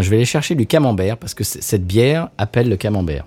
Je vais aller chercher du camembert parce que cette bière appelle le camembert.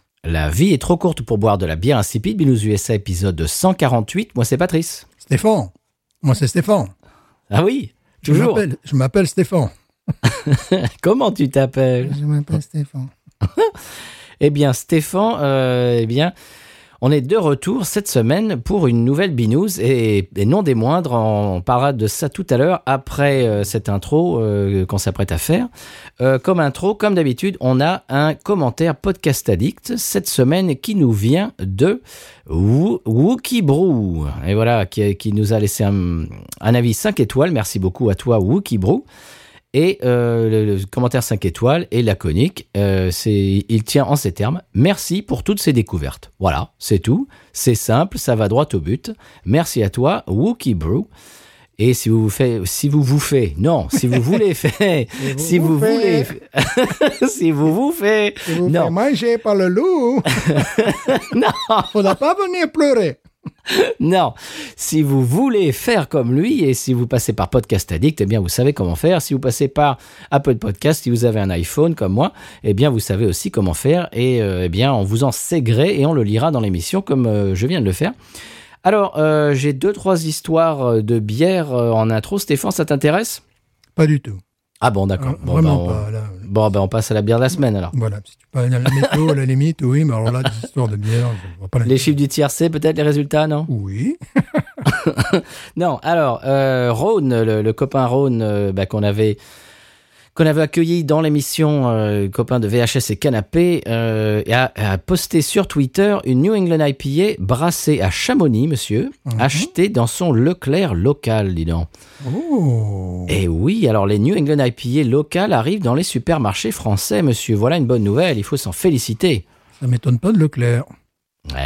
La vie est trop courte pour boire de la bière insipide. Binous USA épisode 148. Moi, c'est Patrice. Stéphane. Moi, c'est Stéphane. Ah oui, toujours. Je m'appelle Stéphane. Comment tu t'appelles? Je m'appelle Stéphane. Eh bien, Stéphane, euh, eh bien, on est de retour cette semaine pour une nouvelle binouze et, et non des moindres. On parlera de ça tout à l'heure après euh, cette intro euh, qu'on s'apprête à faire. Euh, comme intro, comme d'habitude, on a un commentaire podcast addict cette semaine qui nous vient de Woo- Wookie Brew. Et voilà, qui, nous a laissé un, un avis 5 étoiles. Merci beaucoup à toi, Wookie Brew. Et euh, le, le commentaire 5 étoiles est laconique. Euh, c'est, il tient en ces termes. Merci pour toutes ces découvertes. Voilà, c'est tout. C'est simple, ça va droit au but. Merci à toi, Wookie Brew. Et si vous vous faites, si vous vous faites, non, si vous voulez faire, vous si vous vous voulez, faites. si vous vous faites, Je vous non, fais manger par le loup. non, Faudra pas venir pleurer. Non, si vous voulez faire comme lui et si vous passez par Podcast Addict, eh bien vous savez comment faire. Si vous passez par Apple Podcast, si vous avez un iPhone comme moi, eh bien vous savez aussi comment faire et euh, eh bien on vous en sait gré et on le lira dans l'émission comme euh, je viens de le faire. Alors euh, j'ai deux trois histoires de bière en intro. Stéphane, ça t'intéresse? Pas du tout. Ah bon, d'accord. Euh, Bon, Vraiment ben, on... pas. Là. bon, ben, on passe à la bière de la semaine alors. Voilà. Si tu parles à la météo, à la limite, oui, mais alors là, des histoires de bière, je vois pas Les chiffres du tiercé, peut-être les résultats, non? Oui. Non, alors, euh, Rhône, le, le copain Rhône euh, bah, qu'on avait, qu'on avait accueilli dans l'émission, euh, copain de VHS et Canapé, euh, a, a posté sur Twitter une New England IPA brassée à Chamonix, monsieur, achetée dans son Leclerc local, dis donc. Oh. Et oui, alors les New England IPA locales arrivent dans les supermarchés français, monsieur. Voilà une bonne nouvelle, il faut s'en féliciter. Ça m'étonne pas de Leclerc.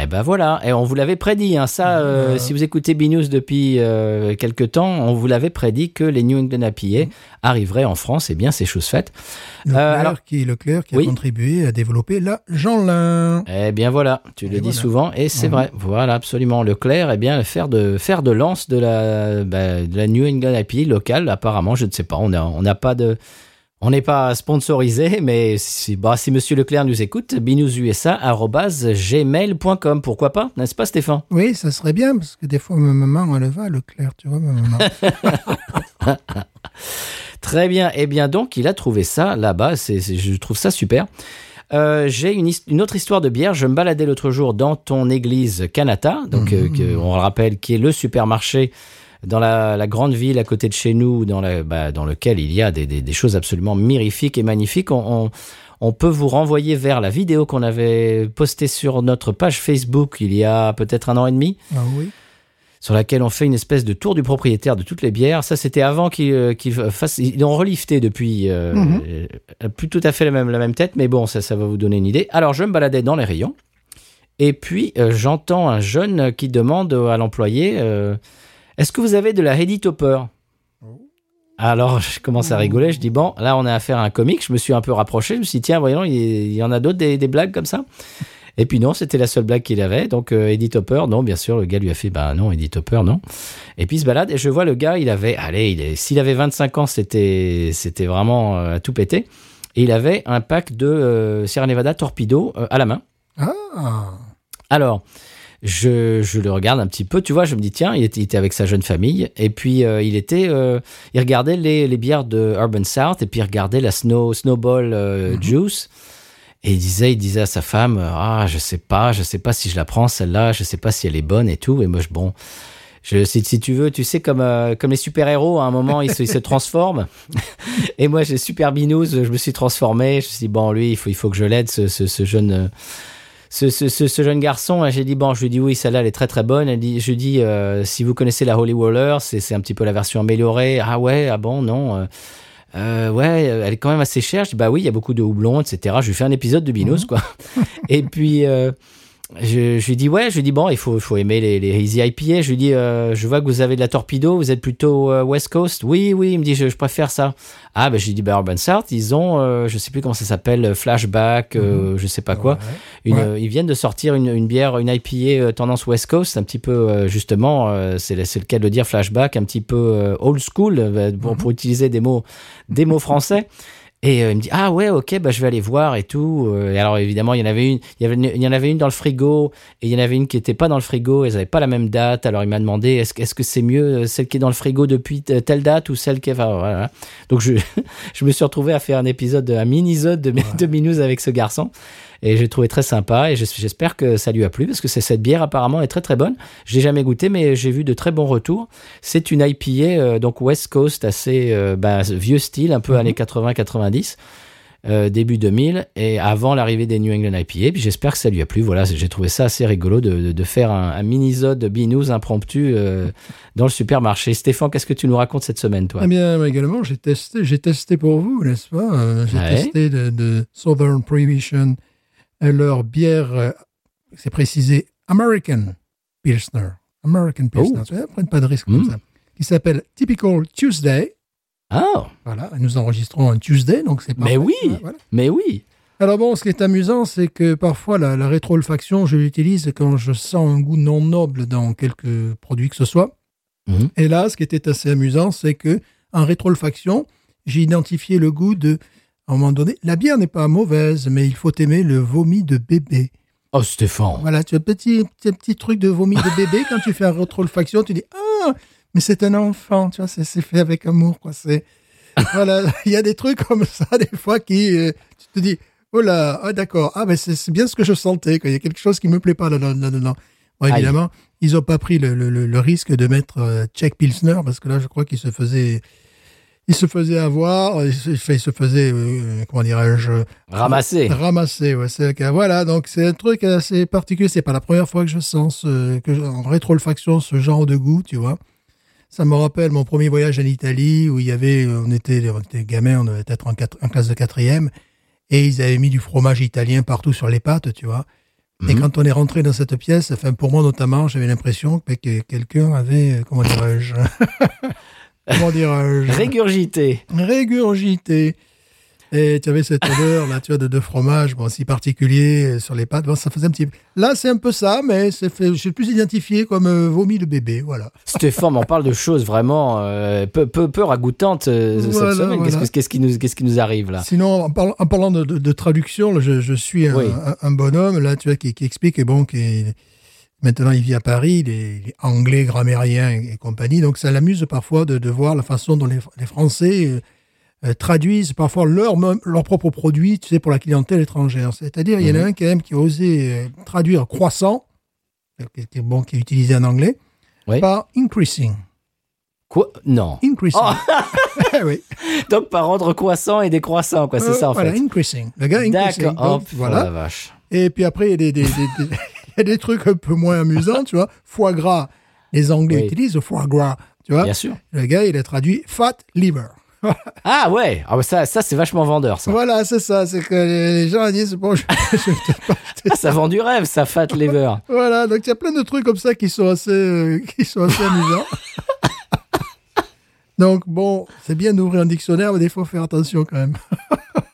Eh ben voilà, et on vous l'avait prédit, hein, ça, euh, si vous écoutez BNews depuis euh, quelque temps, on vous l'avait prédit que les New England IPA arriveraient en France, et bien c'est chose faite. Leclerc, alors- qui, Leclerc qui Oui. a contribué à développer la Jeanlin. Eh bien voilà, tu le dis souvent, et c'est Mhm. vrai, voilà, absolument. Leclerc, eh bien, faire de, faire de lance de la, bah, de la New England IPA locale, apparemment, je ne sais pas, on n'a on n'a pas de... On n'est pas sponsorisé, mais si, bah, si Monsieur Leclerc nous écoute, binoususa.gmail.com, pourquoi pas, n'est-ce pas Stéphane? Oui, ça serait bien, parce que des fois, ma maman, elle va, Leclerc, tu vois, ma maman. Très bien. Eh bien, donc, il a trouvé ça là-bas. C'est, je trouve ça super. Euh, j'ai une, autre histoire de bière. Je me baladais l'autre jour dans ton église Kanata, donc euh, que- on le rappelle, qui est le supermarché dans la, la grande ville à côté de chez nous, dans, la, bah, dans lequel il y a des, des- des choses absolument mirifiques et magnifiques. On, on- on peut vous renvoyer vers la vidéo qu'on avait postée sur notre page Facebook il y a peut-être un an et demi ah oui. sur laquelle on fait une espèce de tour du propriétaire de toutes les bières. Ça, c'était avant qu'il euh, qu'il fasse. Ils l'ont relifté depuis. euh, Mhm. euh, plus tout à fait la même, la même tête, mais bon, ça, ça va vous donner une idée. Alors, je me baladais dans les rayons. Et puis, euh, j'entends un jeune qui demande à l'employé euh, Est-ce que vous avez de la Heady Topper alors, je commence à rigoler. Je dis, bon, là, on a affaire à un comique. Je me suis un peu rapproché. Je me suis dit, tiens, voyons, il y en a d'autres, des, des blagues comme ça. Et puis non, c'était la seule blague qu'il avait. Donc euh, Eddie Topper, non, bien sûr, le gars lui a fait, bah non, Eddie Topper, non. Et puis il se balade et je vois le gars, il avait, allez, s'il avait 25 ans, c'était, c'était vraiment euh, à tout péter. Et il avait un pack de euh, Sierra Nevada Torpedo euh, à la main. Ah, Alors, je, je le regarde un petit peu, tu vois, je me dis tiens, il était, il était avec sa jeune famille et puis euh, il était, euh, il regardait les, les bières de Urban South et puis il regardait la Snow Snowball euh, Juice et il disait, il disait à sa femme ah je sais pas, je sais pas si je la prends celle-là, je sais pas si elle est bonne et tout et moi je bon. Je, si, si tu veux, tu sais, comme, euh, comme les super-héros, à un moment, ils se, ils se transforment. Et moi, j'ai super binous, je me suis transformé. Je me suis dit, bon, lui, il faut, il faut que je l'aide, ce, ce, ce jeune, ce, ce, ce, ce jeune garçon. Et J'ai dit, bon, je lui dit, oui, celle-là, elle est très, très bonne. Elle dit, je lui dis, euh, si vous connaissez la Holy Roller, c'est un petit peu la version améliorée. Ah ouais, ah bon, non. euh, euh, ouais, elle est quand même assez chère. Je dis, bah oui, il y a beaucoup de houblon, etc. Je lui fais un épisode de Binous, quoi. Et puis, euh, je, je lui dis, ouais, je lui dis, bon, il faut, il faut aimer les, les Easy IPA. Je lui dis, euh, je vois que vous avez de la Torpedo, vous êtes plutôt euh, West Coast. Oui, oui, il me dit, je, je préfère ça. Ah, ben, je lui dis, bah, Urban South, ils ont, euh, je sais plus comment ça s'appelle, Flashback, euh, je sais pas quoi. Ouais. Une, Ouais. euh, Ils viennent de sortir une, une bière, une IPA euh, tendance West Coast, un petit peu, euh, justement, euh, c'est le cas de le dire, Flashback, un petit peu euh, old school, euh, pour, pour utiliser des mots, des mots français. Et euh, il me dit ah ouais ok bah je vais aller voir et tout. Euh, Et alors évidemment il y en avait une, il y avait une- il y en avait une dans le frigo et il y en avait une qui était pas dans le frigo. Elles avaient pas la même date. Alors il m'a demandé est-ce que est-ce que c'est mieux euh, celle qui est dans le frigo depuis telle date ou celle qui est enfin, voilà. Donc je je me suis retrouvé à faire un épisode un mini-sode de, de Minous avec ce garçon et j'ai trouvé très sympa et j'es- j'espère que ça lui a plu parce que c'est cette bière apparemment est très très bonne. Je l'ai jamais goûté mais j'ai vu de très bons retours. C'est une IPA euh, donc West Coast assez euh, bah, vieux style un peu années 80-90 euh, début 2000 et avant l'arrivée des New England IPA. Puis j'espère que ça lui a plu. Voilà, j'ai trouvé ça assez rigolo de, de, de faire un, un mini-zode de Binous impromptu euh, dans le supermarché. Stéphane, qu'est-ce que tu nous racontes cette semaine, toi? Eh bien, moi également, j'ai testé, j'ai testé pour vous, n'est-ce pas? J'ai Ouais. testé de, de Southern Prohibition leur bière, euh, c'est précisé, American Pilsner. American Pilsner. Tu vois, Prennent pas de risque comme Mm. ça. Qui s'appelle Typical Tuesday. Ah, Voilà, nous enregistrons un Tuesday, donc c'est Mais parfait. oui. Voilà. mais oui. Alors bon, ce qui est amusant, c'est que parfois la, la rétro-olfaction, je l'utilise quand je sens un goût non noble dans quelques produits que ce soit. Mhm. Et là, ce qui était assez amusant, c'est que en rétro-olfaction, j'ai identifié le goût de, à un moment donné, la bière n'est pas mauvaise, mais il faut aimer le vomi de bébé. Oh, Stéphane. Voilà, tu as un petit, petit, petit truc de vomi de bébé quand tu fais un rétro-olfaction, tu dis ah, mais c'est un enfant, tu vois, c'est c'est fait avec amour, quoi. C'est voilà, il y a des trucs comme ça des fois qui, euh, tu te dis oh là, ah d'accord, ah ben c'est bien ce que je sentais, quoi. Il y a quelque chose qui me plaît pas là-dedans. là-dedans. Bon, Aïe. évidemment, ils ont pas pris le, le- le- le risque de mettre euh, Czech Pilsner parce que là, je crois qu'ils se faisaient ils se faisaient avoir, se, ils se faisaient, euh, comment dirais-je, Ramassé. Ramassé, ouais, c'est le cas. Voilà, donc c'est un truc assez particulier. C'est pas la première fois que je sens ce, que je- en rétro-olfaction ce genre de goût, tu vois. Ça me rappelle mon premier voyage en Italie où il y avait, on était, on était gamins, on devait être en, quatre- en classe de quatrième, et ils avaient mis du fromage italien partout sur les pâtes, tu vois. Et Mhm. quand on est rentré dans cette pièce, enfin pour moi notamment, j'avais l'impression que, que quelqu'un avait, euh, comment dirais-je, comment dirais-je, Régurgité. régurgité. Et tu avais cette odeur là, tu vois, de, de fromage, bon, si particulier euh, sur les pâtes. Bon, ça faisait un petit. Là, c'est un peu ça, mais c'est fait. Je suis plus identifié comme euh, vomi de bébé, voilà. Stéphane, on parle de choses vraiment euh, peu, peu, peu ragoûtantes euh, Voilà, cette semaine. Qu'est-ce qui, nous- qu'est-ce qui nous arrive là? Sinon, en, parlant- en parlant de, de- de traduction, là, je, je suis un, Oui. un- un bonhomme là, tu vois, qui, qui explique et bon, qui maintenant il vit à Paris, il est, il est anglais, grammairien et, et compagnie. Donc ça l'amuse parfois de, de voir la façon dont les, les Français euh, euh, traduisent parfois leur leur propre produit, tu sais, pour la clientèle étrangère. C'est-à-dire, il y en a Mhm. un quand même qui a osé euh, traduire croissant, qui, est bon, qui est utilisé en anglais, Oui. par increasing. Quoi? Non. Increasing. Oh. Oui. Donc par ordre croissant et décroissant, quoi. C'est Euh, ça en voilà, fait. increasing. Le gars increasing. D'accord. Oh, voilà. la vache. Et puis après, il y a des, y a des trucs un peu moins amusants, tu vois. Foie gras. Les Anglais Oui. utilisent le foie gras, tu vois. Bien sûr. Le gars, il a traduit fat liver. Ah ouais. Ah, bah, ça, ça c'est vachement vendeur, ça. Voilà, c'est ça. C'est que les gens disent, bon, je, je vais peut-être pas acheter ça vend du rêve, ça, Fat Lever. Voilà, donc il y a plein de trucs comme ça qui sont assez, euh, qui sont assez amusants. donc bon, c'est bien d'ouvrir un dictionnaire, mais il faut faire attention quand même.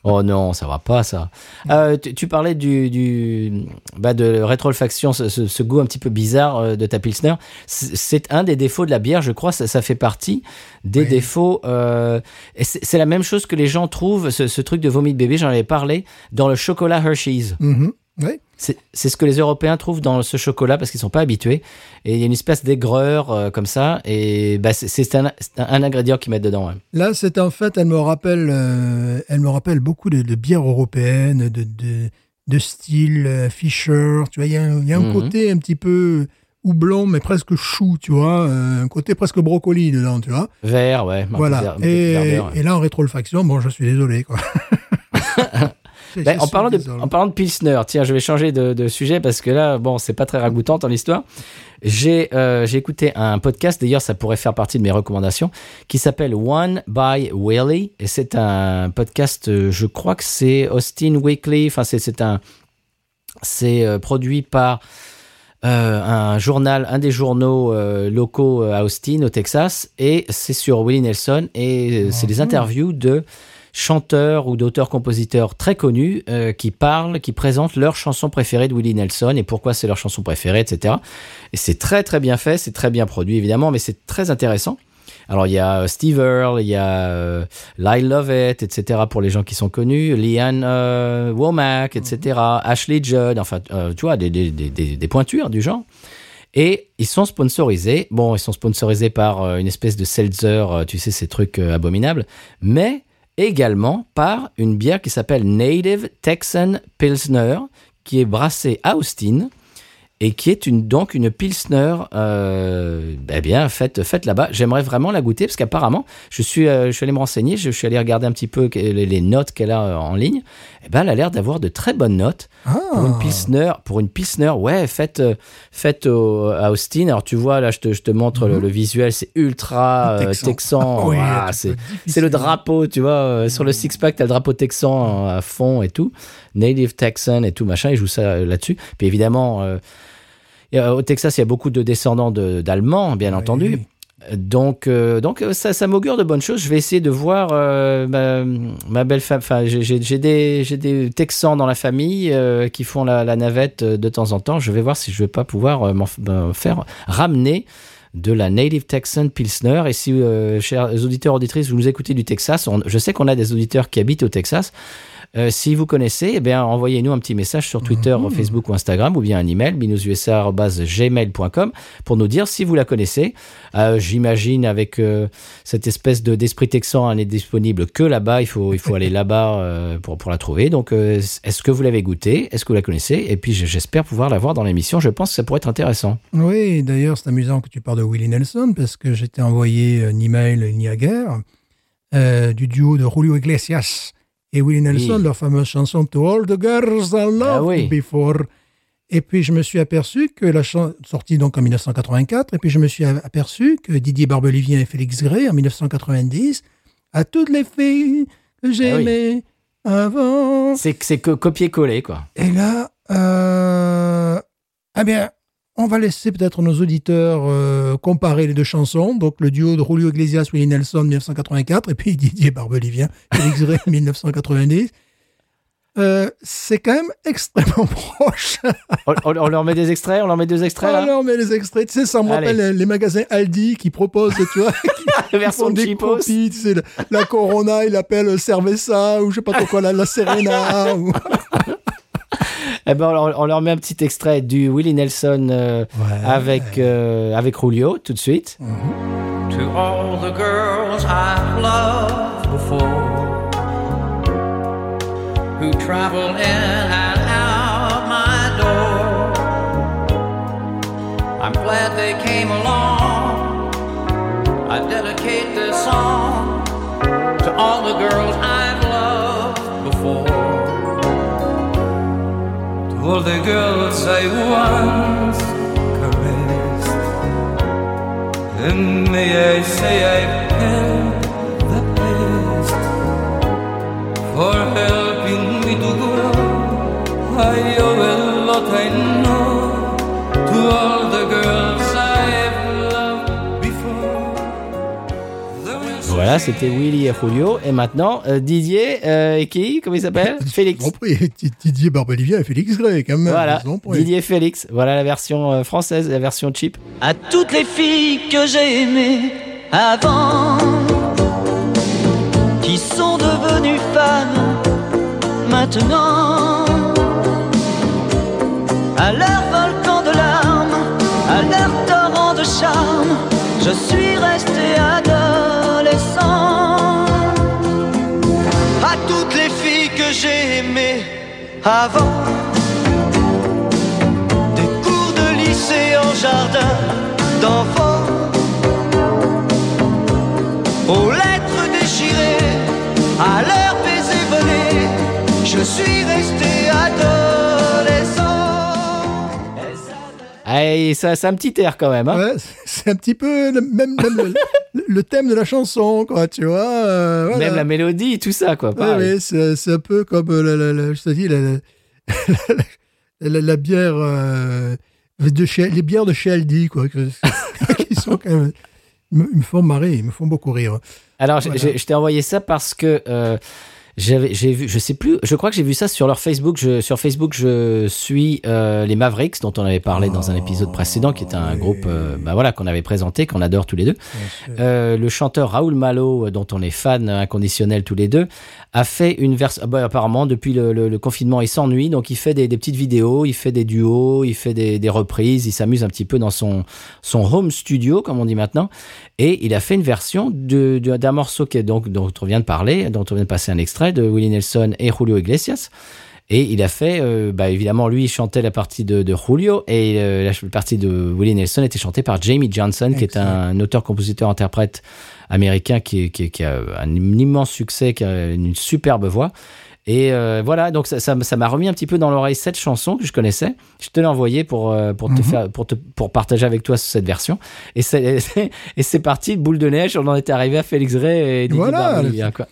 Oh non, ça va pas, ça. Euh, tu, tu parlais du, du bah, de rétro-olfaction, ce, ce- ce goût un petit peu bizarre euh, de ta Pilsner. C'est un des défauts de la bière, je crois. Ça, ça fait partie des Oui. défauts. euh, c'est la même chose que les gens trouvent, ce, ce truc de vomi de bébé, j'en avais parlé, dans le chocolat Hershey's. Mhm. Oui. C'est ce que les Européens trouvent dans ce chocolat parce qu'ils sont pas habitués. Et il y a une espèce d'aigreur euh, comme ça. Et bah, c'est- un, c'est un, un ingrédient qu'ils mettent dedans. ouais. Là, c'est en fait, elle me rappelle, euh, elle me rappelle beaucoup de, de bières européennes, de, de, de style euh, Fischer. Tu vois, il y a, un- il y a un Mhm. côté un petit peu houblon, mais presque chou, tu vois, euh, un côté presque brocoli dedans, tu vois. Vert, ouais. voilà. vert- et, verdeur, ouais. et là, en rétroolfaction, bon, je suis désolé, quoi. Ben, en, parlant de, en parlant de Pilsner, tiens, je vais changer de, de sujet parce que là, bon, c'est pas très ragoûtant ton histoire. J'ai euh, écouté un podcast, d'ailleurs, ça pourrait faire partie de mes recommandations, qui s'appelle One by Willie. Et c'est un podcast, euh, je crois que c'est Austin Weekly. Enfin, c'est un. C'est euh, produit par euh, un journal, un des journaux euh, locaux à Austin, au Texas. Et c'est sur Willie Nelson. Et euh, c'est des Mhm. interviews de chanteurs ou d'auteurs-compositeurs très connus euh, qui parlent, qui présentent leurs chansons préférées de Willie Nelson et pourquoi c'est leur chanson préférée, etc. Et c'est très très bien fait, c'est très bien produit évidemment, mais c'est très intéressant. Alors il y a euh, Steve Earle, il y a euh, Lyle Lovett, etc. pour les gens qui sont connus, Leanne euh, Womack, etc. Ashley Judd, enfin euh, tu vois des, des, des, des, pointures du genre. Et ils sont sponsorisés. Bon, ils sont sponsorisés par une espèce de seltzer, tu sais, ces trucs abominables, mais également par une bière qui s'appelle Native Texan Pilsner, qui est brassée à Austin et qui est donc une Pilsner euh, eh bien, faite, là-bas. J'aimerais vraiment la goûter parce qu'apparemment, je suis, euh, je suis allé me renseigner, je suis allé regarder un petit peu les notes qu'elle a euh, en ligne. Eh ben, elle a l'air d'avoir de très bonnes notes Ah, pour une pilsner, pour une pilsner, ouais, faite, euh, faite au- à Austin. Alors tu vois, là, je te, je te montre le, le visuel, c'est ultra euh, Texan. Oui, c'est, le drapeau, tu vois, euh, sur le six pack, t'as le drapeau texan à fond et tout, native Texan et tout machin. Ils jouent ça là-dessus. Puis évidemment, au Texas, il y a beaucoup de descendants de- d'Allemands, bien Oui, entendu. Donc, euh, donc euh, ça, ça m'augure de bonnes choses. Je vais essayer de voir euh, ma, belle femme. Enfin, j'ai- des, des Texans dans la famille euh, qui font la, navette euh, de temps en temps. Je vais voir si je vais pas pouvoir euh, m'en m'en faire ramener de la Native Texan Pilsner. Et si, chers auditeurs, auditrices, vous nous écoutez du Texas, on- je sais qu'on a des auditeurs qui habitent au Texas. Euh, si vous connaissez, eh bien, envoyez-nous un petit message sur Twitter, Facebook ou Instagram, ou bien un email, binoususa.gmail.com, pour nous dire si vous la connaissez. Euh, J'imagine avec euh, cette espèce de d'esprit texan, elle n'est disponible que là-bas. Il faut, il faut aller là-bas pour, pour la trouver. Donc, est-ce que vous l'avez goûté Est-ce que vous la connaissez? Et puis, j'espère pouvoir la voir dans l'émission. Je pense que ça pourrait être intéressant. Oui, d'ailleurs, c'est amusant que tu parles de Willie Nelson parce que j'étais envoyé un email il n'y a guère du duo de Julio Iglesias et Willie Nelson, Oui. leur fameuse chanson To All the Girls I Loved Ah oui. Before. Et puis, je me suis aperçu que la chanson, sortie donc en 1984, et puis je me suis aperçu que Didier Barbelivien et Félix Gray, en 1990, à toutes les filles que j'ai Ah oui. avant. C'est que copier-coller, quoi. Et là, euh, eh bien, on va laisser peut-être nos auditeurs euh, comparer les deux chansons. Donc, le duo de Julio Iglesias, Willie Nelson, 1984, et puis Didier Barbelivien, Félix Gray, 1990. Euh, c'est quand même extrêmement proche. On, on- on leur met des extraits On leur met deux extraits, là? Alors, mais les extraits, tu sais, ça me rappelle les, les magasins Aldi qui proposent, tu vois, qui Version des cheapos. copies, tu sais, la, la Corona, il appelle Cerveza, ou je sais pas trop quoi, la, la Serena. ou- Eh ben, on, leur- on leur met un petit extrait du Willie Nelson euh, Ouais. avec, euh, avec Julio, tout de suite. To all the girls I've loved before who travel in and out my door. I'm glad they came along. I dedicate this song to all the girls I've all the girls I once caressed. And may I say I've had the best for helping Voilà, c'était Willy et Julio. Et maintenant, euh, Didier euh, et qui Comment il s'appelle? Félix. Didier Barbelivien et Félix Gray, quand même. Voilà, Didier Félix. Voilà la version euh, française, la version cheap. À toutes les filles que j'ai aimées avant, qui sont devenues femmes maintenant, à leur volcan de larmes, à leur torrent de charme, je suis avant. Des cours de lycée en jardin d'enfants. Aux lettres déchirées, à leurs baisers volés, je suis ça, c'est un petit air quand même. Hein Ouais, c'est un petit peu le, même, même le, le thème de la chanson, quoi, tu vois. euh, voilà. Même la mélodie, tout ça, quoi. Ouais, c'est un peu comme euh, la, la- la- je te dis, la, bière euh, de chez, les bières de chez Aldi, quoi, que- qui sont quand même, ils me, font marrer, ils me font beaucoup rire. Alors, Voilà. je t'ai envoyé ça parce que euh, j'avais, j'ai vu, je sais plus, je crois que j'ai vu ça sur leur Facebook. Je, sur Facebook, je suis euh, les Mavericks, dont on avait parlé dans un épisode précédent, qui est un oui. groupe, euh, bah voilà, qu'on avait présenté, qu'on adore tous les deux. Euh, le chanteur Raoul Malo, euh, dont on est fan inconditionnel tous les deux, a fait une version. Bah, apparemment, depuis le, le- le confinement, il s'ennuie, donc il fait des, des petites vidéos, il fait des duos, il fait des, des reprises, il s'amuse un petit peu dans son, son home studio, comme on dit maintenant, et il a fait une version de, de- d'un morceau qui est donc, dont on vient de parler, dont on vient de passer un extrait de Willie Nelson et Julio Iglesias. Et il a fait, euh, bah évidemment, lui, il chantait la partie de, de Julio et euh, la partie de Willie Nelson était chantée par Jamie Johnson, qui est un auteur-compositeur-interprète américain qui, qui, qui a un immense succès, qui a une superbe voix. Et euh, voilà, donc ça, ça, ça m'a remis un petit peu dans l'oreille cette chanson que je connaissais. Je te l'ai envoyée pour euh, pour te Mhm. faire pour te pour partager avec toi cette version. Et c'est parti, boule de neige. On en était arrivé à Félix Ray et Didi Voilà. Barbelivien, quoi.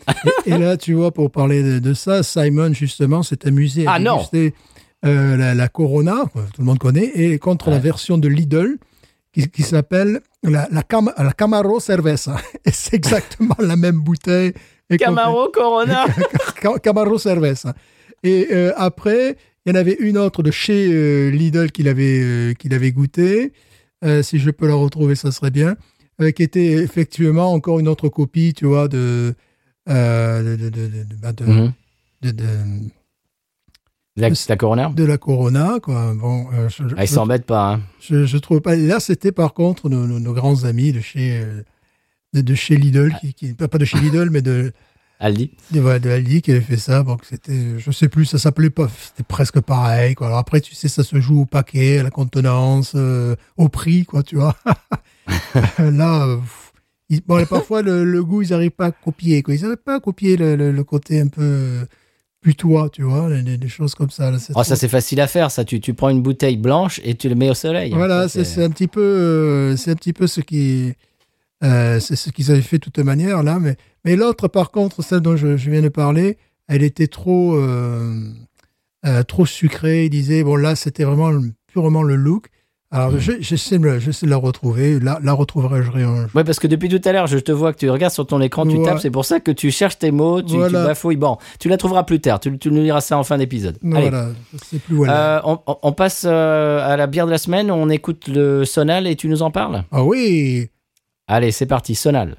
Et, et là, tu vois, pour parler de, de ça, Simon, justement, s'est amusé à Ah, déguster, euh, la, la Corona, tout le monde connaît, et contre la version de Lidl, qui, qui s'appelle la, la, Cam- la Camaro Cerveza. Et c'est exactement la même bouteille. Et Camaro Corona. Ca- Camaro Cerveza. Et euh, après, il y en avait une autre de chez euh, Lidl qu'il avait, euh, qu'il avait goûté. Euh, si je peux la retrouver, ça serait bien. Euh, qui était effectivement encore une autre copie, tu vois, de. euh, de, de, de, de- bah, de- Mhm. de- de- La, la Corona. de la Corona, quoi. Bon, euh, je, je- Ah, ils s'embêtent pas. Hein. je, je trouve pas. Là, c'était par contre nos, nos- nos grands amis de chez, euh, de, de chez Lidl, qui, qui, pas de chez Lidl, mais de, Aldi. de, voilà, de Aldi qui avait fait ça. Donc, c'était, je sais plus, ça s'appelait pas, c'était presque pareil, quoi. Alors après, tu sais, ça se joue au paquet, à la contenance, euh, au prix, quoi, tu vois. Là, euh, ils- bon, parfois, le, le goût, ils n'arrivent pas à copier, quoi. Ils n'arrivent pas à copier le, le- le côté un peu euh, putois, tu vois, les choses comme ça. Là, Oh, ça c'est facile à faire. Ça, tu, tu prends une bouteille blanche et tu le mets au soleil. Voilà, Ça, c'est c'est un petit peu, euh, c'est un petit peu ce qui, euh, c'est ce qu'ils avaient fait de toute manière là. Mais, mais l'autre, par contre, celle dont je, je viens de parler, elle était trop, euh, euh, trop sucrée. Il disait bon là, c'était vraiment purement le look. Alors je- j'essaie me- j'essaie de la retrouver. La, la retrouverai-je rien. Ouais, parce que depuis tout à l'heure, je te vois que tu regardes sur ton écran, tu Ouais. tapes, c'est pour ça que tu cherches tes mots, tu, Voilà. tu bafouilles. Bon, tu la trouveras plus tard, tu, tu nous liras ça en fin d'épisode. Voilà, c'est plus voilà. Euh, on, on- on passe euh, à la bière de la semaine, on écoute le Sonal et tu nous en parles? Ah oui, Allez, c'est parti, Sonal.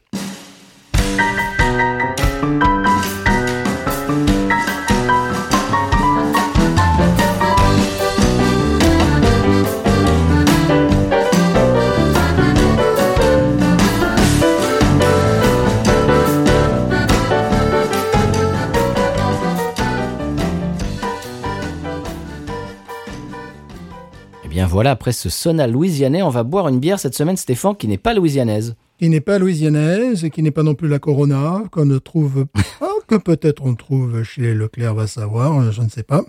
Voilà, après ce Sonal louisianais, on va boire une bière cette semaine, Stéphane, qui n'est pas louisianaise. qui n'est pas louisianaise et qui n'est pas non plus la Corona, qu'on ne trouve pas, que peut-être on trouve chez Leclerc, va savoir, je ne sais pas.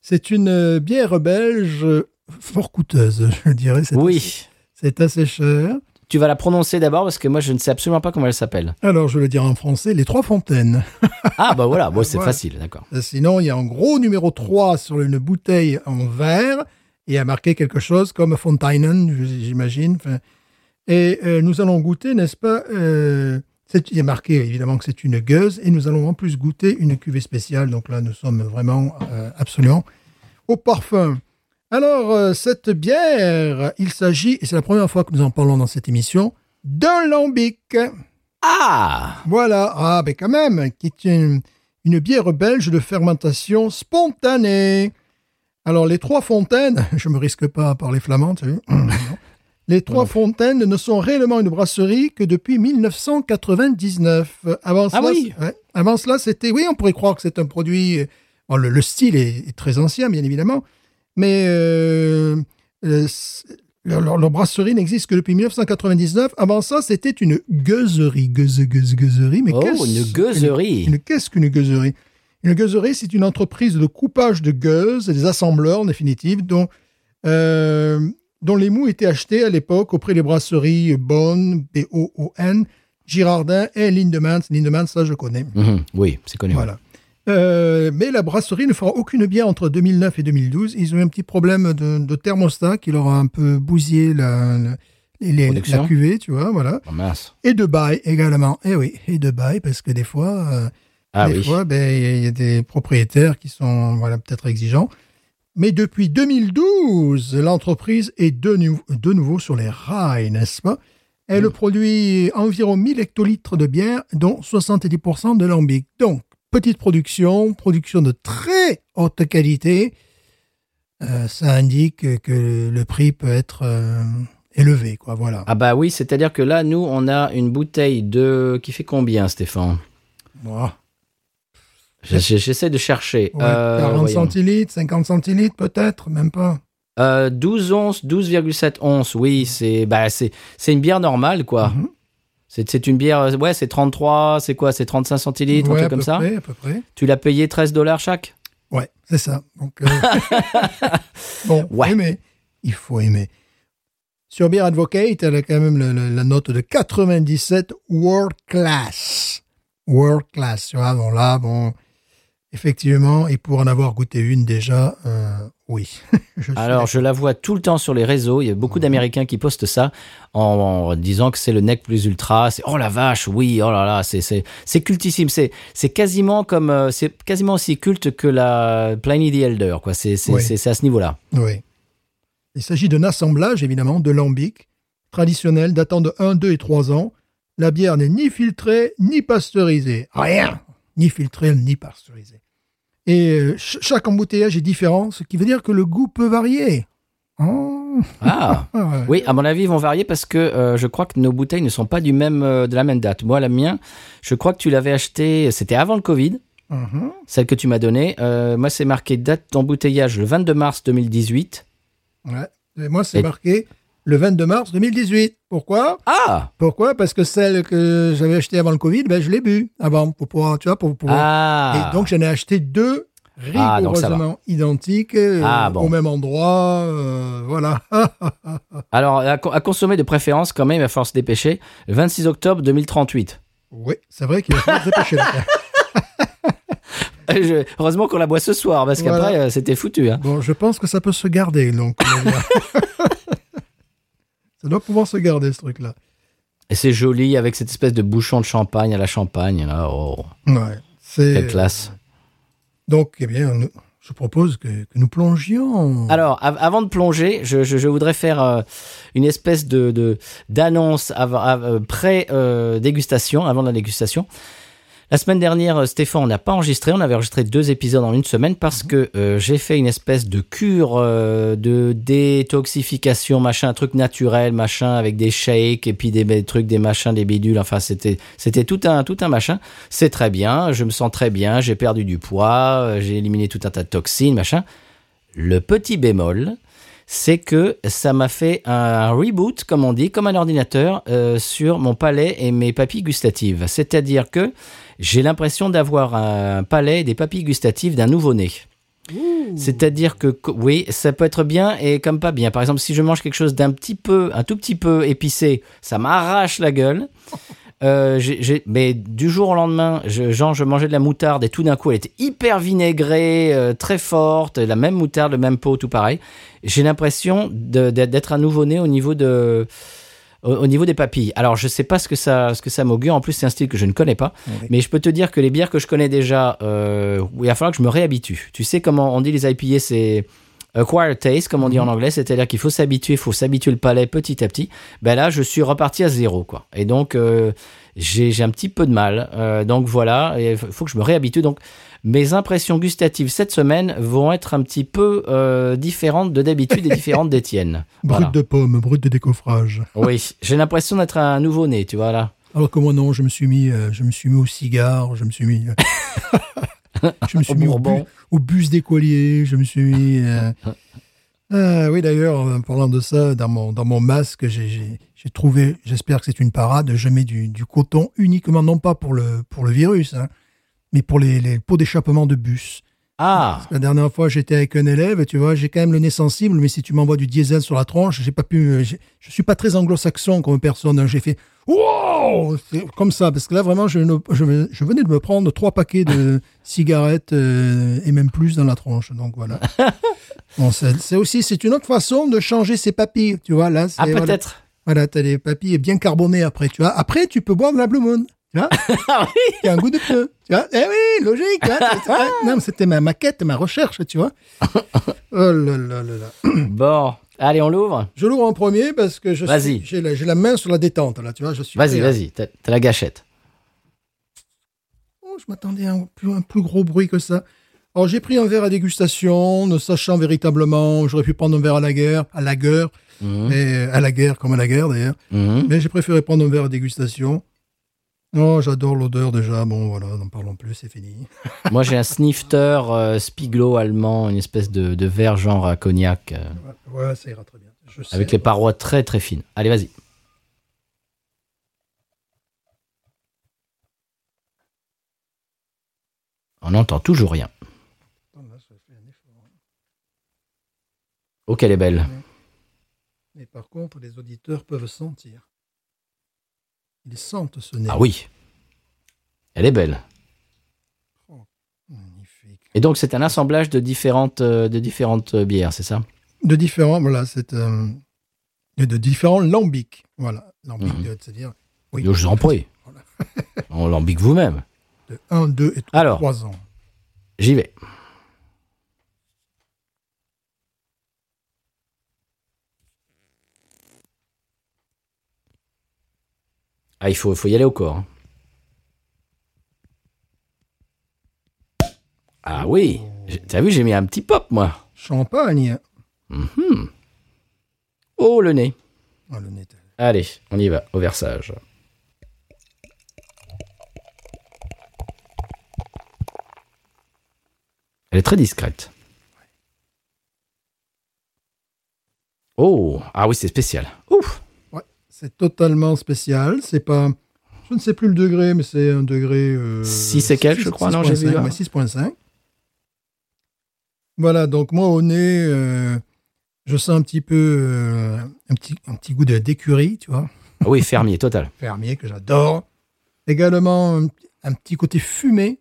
C'est une euh, bière belge euh, fort coûteuse, je dirais. Oui. C'est assez cher. Tu vas la prononcer d'abord parce que moi je ne sais absolument pas comment elle s'appelle. Alors, je vais le dire en français, les trois fontaines. Ah bah voilà, bon, c'est Voilà. facile, d'accord. Euh, Sinon, il y a un gros numéro 3 sur une bouteille en verre et a marqué quelque chose comme Fontainen, j'imagine. Et euh, nous allons goûter, n'est-ce pas euh, Il a marqué évidemment que c'est une gueuse et nous allons en plus goûter une cuvée spéciale. Donc là, nous sommes vraiment euh, absolument au parfum. Alors, euh, cette bière, il s'agit, et c'est la première fois que nous en parlons dans cette émission, d'un lambic. Ah Voilà, ah ben quand même, qui est une, une bière belge de fermentation spontanée. Alors les trois fontaines, je me risque pas à parler flamand, tu sais. Les trois fontaines ne sont réellement une brasserie que depuis 1999. Avant Ah cela, oui ouais, avant cela, c'était, oui, on pourrait croire que c'est un produit Bon, le, le style est, est très ancien, bien évidemment, mais euh, euh, c- leur, leur- leur brasserie n'existe que depuis 1999. Avant ça, c'était une gueuserie, gueuse, gueuse, gueuserie. Mais Oh, qu'est-ce- une gueuserie. une- Qu'est-ce qu'une gueuserie? Une gueuserie, c'est une entreprise de coupage de gueuses et des assembleurs, en définitive, dont, euh, dont les mous étaient achetés à l'époque auprès des brasseries Bonn, B-O-O-N, Girardin et Lindemans. Lindemans, ça, je connais. Mhm, Oui, c'est connu. Voilà. Euh, mais la brasserie ne fera aucune bière entre 2009 et 2012. Ils ont eu un petit problème de, de thermostat qui leur a un peu bousillé la, la, les- la cuvée, tu vois, voilà. Oh. Et de bail également. Eh oui, et de bail, parce que des fois, euh, Ah des oui. fois, ben, il y a- il y, a des propriétaires qui sont voilà, peut-être exigeants. Mais depuis 2012, l'entreprise est de, nou- de nouveau sur les rails, n'est-ce pas? Elle Mm. produit environ 1000 hectolitres de bière, dont 70% de lambic. Donc, petite production, production de très haute qualité. Euh, ça indique que le prix peut être euh, élevé, quoi, voilà. Ah bah oui, c'est-à-dire que là, nous, on a une bouteille de... qui fait combien, Stéphane? J'essaie de chercher. Ouais, Euh, 40 voyons. centilitres, 50 centilitres peut-être, même pas. Euh, 12 onces, 12,7 onces, oui, c'est bah, c'est une bière normale, quoi. Mhm. C'est c'est une bière, euh, ouais, c'est 33, c'est quoi, c'est 35 centilitres, Ouais, un truc comme ça près, à peu près. Tu l'as payé 13 dollars chaque? Ouais, c'est ça. Donc, euh, bon, Ouais. aimer. Il faut aimer. Sur Beer Advocate, elle a quand même le- la note de 97 World Class. World Class, tu vois. Bon, là, bon, effectivement, et pour en avoir goûté une déjà, euh, oui. Je Alors, je la vois tout le temps sur les réseaux. Il y a Mhm. beaucoup d'Américains qui postent ça en, en disant que c'est le nec plus ultra. C'est oh la vache, oui, oh là là, c'est cultissime. C'est c'est quasiment comme euh, c'est quasiment aussi culte que la Pliny the Elder, quoi. C'est c'est Oui. à ce niveau-là. Oui. Il s'agit d'un assemblage, évidemment, de lambic traditionnel datant de 1, 2 et 3 ans. La bière n'est ni filtrée, ni pasteurisée. Rien Ni filtrée, ni pasteurisée. Et euh, ch- chaque embouteillage est différent, ce qui veut dire que le goût peut varier. Oh. Ah. Ah. Oui, à mon avis, ils vont varier parce que euh, je crois que nos bouteilles ne sont pas du même euh, de la même date. Moi, la mienne, je crois que tu l'avais acheté, c'était avant le Covid, Mhm. celle que tu m'as donnée. Euh, moi, c'est marqué date d'embouteillage le 22 mars 2018. Ouais. Et moi, c'est Et- marqué le 22 mars 2018. Pourquoi? Ah Pourquoi? Parce que celle que j'avais achetée avant le Covid, ben, je l'ai bu avant, pour pouvoir, tu vois, pour pouvoir Ah Et donc, j'en ai acheté deux Ah, rigoureusement identiques, euh, Ah, bon. au même endroit. euh, voilà. Alors, à, co- à consommer de préférence, quand même, il va falloir se dépêcher. Le 26 octobre 2038. oui, c'est vrai qu'il va falloir se dépêcher. je- heureusement qu'on la boit ce soir, parce qu'après, euh, c'était foutu. Hein. Bon, je pense que ça peut se garder, donc. ça doit pouvoir se garder, ce truc-là. Et c'est joli, avec cette espèce de bouchon de champagne à la champagne. Là. Oh, Ouais. C'est... quelle classe. Donc, eh bien, nous- je propose que, que nous plongions. Alors, av- avant de plonger, je, je- je voudrais faire euh, une espèce de d'annonce euh, pré-dégustation, avant la dégustation. La semaine dernière, euh, Stéphane, on n'a pas enregistré. On avait enregistré deux épisodes en une semaine parce que euh, j'ai fait une espèce de cure euh, de détoxification, machin, un truc naturel, machin, avec des shakes et puis des, des trucs, des machins, des bidules. Enfin, c'était c'était tout un tout un machin. C'est très bien. Je me sens très bien. J'ai perdu du poids. J'ai éliminé tout un tas de toxines, machin. Le petit bémol, c'est que ça m'a fait un reboot, comme on dit, comme un ordinateur, euh, sur mon palais et mes papilles gustatives. C'est-à-dire que j'ai l'impression d'avoir un palais et des papilles gustatives d'un nouveau-né. C'est-à-dire que oui, ça peut être bien et comme pas bien. Par exemple, si je mange quelque chose d'un petit peu, un tout petit peu épicé, ça m'arrache la gueule. Euh, mais du jour au lendemain, je, genre, je mangeais de la moutarde et tout d'un coup, elle était hyper vinaigrée, euh, très forte, la même moutarde, le même pot, tout pareil. J'ai l'impression d'être un nouveau-né au niveau de au, au niveau des papilles. Alors, je sais pas ce que ça ce que ça m'augure. En plus, c'est un style que je ne connais pas. Oui. Mais je peux te dire que les bières que je connais déjà, euh, il va falloir que je me réhabitue. Tu sais comment on dit les IPA, c'est acquired taste, comme on dit en anglais, c'est-à-dire qu'il faut s'habituer, il faut s'habituer le palais petit à petit. Ben là, je suis reparti à zéro, quoi. Et donc, euh, j'ai un petit peu de mal. Euh, donc voilà, il faut que je me réhabitue. Donc, mes impressions gustatives cette semaine vont être un petit peu euh, différentes de d'habitude et différentes des tiennes. Brut Voilà. de pomme, brut de décoffrage. Oui, j'ai l'impression d'être un nouveau-né, tu vois là. Alors que moi, non, je me suis mis, je me suis mis au cigare, je me suis mis. euh, Je me suis mis au, Bourbon. bu- au bus d'écolier. Je me suis mis. euh, Ah, oui, d'ailleurs, en parlant de ça, dans mon, dans mon masque, j'ai- trouvé, j'espère que c'est une parade, je mets du, du coton uniquement, non pas pour le, pour le virus, hein, mais pour les, les pots d'échappement de bus. Ah, La dernière fois, j'étais avec un élève, tu vois, j'ai quand même le nez sensible, mais si tu m'envoies du diesel sur la tronche, j'ai pas pu. euh, Je suis pas très anglo-saxon comme personne. hein. J'ai fait wow, comme ça, parce que là vraiment, je, venais de me prendre trois paquets de cigarettes euh, et même plus dans la tronche. Donc voilà. Bon, c'est aussi, c'est une autre façon de changer ses papilles, tu vois. Là, ah voilà, peut-être. voilà, t'as les papilles bien carbonées après, tu vois. Après, tu peux boire de la Blue Moon. Tu vois Ah oui qui a un goût de pneu. Tu vois Eh oui, logique. hein. Ah, non, mais c'était ma maquette, ma recherche, tu vois. Oh là là là là. Bon, allez, on l'ouvre. Je l'ouvre en premier parce que je Vas-y. j'ai la, main sur la détente, là, tu vois. Je suis Vas-y, à- vas-y, t'as la gâchette. Oh, je m'attendais à un plus, un plus gros bruit que ça. Alors, j'ai pris un verre à dégustation, ne sachant véritablement, j'aurais pu prendre un verre à la guerre, à la guerre, Mhm, mais à la guerre comme à la guerre d'ailleurs. mhm. Mais j'ai préféré prendre un verre à dégustation. Oh, j'adore l'odeur déjà. Bon, voilà, n'en parlons plus, c'est fini. Moi, j'ai un snifter euh, Spiglo allemand, une espèce de, de verre genre à cognac, euh, Ouais, ça ira très bien. Je sais. avec les parois très très fines. Allez, vas-y. On n'entend toujours rien. Oh, qu'elle est belle. Mais par contre, les auditeurs peuvent sentir. Ils sentent ce nez. Ah oui. Elle est belle. Magnifique. Et donc, c'est un assemblage de différentes, euh, de différentes euh, bières, c'est ça? De différents, voilà, c'est euh, de différents lambics. Voilà, lambic, Mhm. euh, c'est-à-dire Oui. Je vous en prie. Voilà. On l'embique vous-même. de 1, 2 et Alors. 3 ans. J'y vais. Ah, il faut, faut y aller au corps. hein. Ah oui, J'ai- t'as vu, j'ai mis un petit pop, moi. Champagne. Mhm. Oh, le nez. Ah, le nez. Allez, on y va, au versage. Elle est très discrète. Oh, ah oui, c'est spécial. Ouf. C'est totalement spécial. C'est pas. Je ne sais plus le degré, mais c'est un degré. Euh, Six et quelques, je crois, non, j'ai vu, 6.5, là. ouais, 6.5. Voilà, donc moi au nez, euh, je sens un petit peu euh, un, petit, un petit goût d'écurie, tu vois, Ah oui, fermier, total. fermier que j'adore. Également un, un petit côté fumé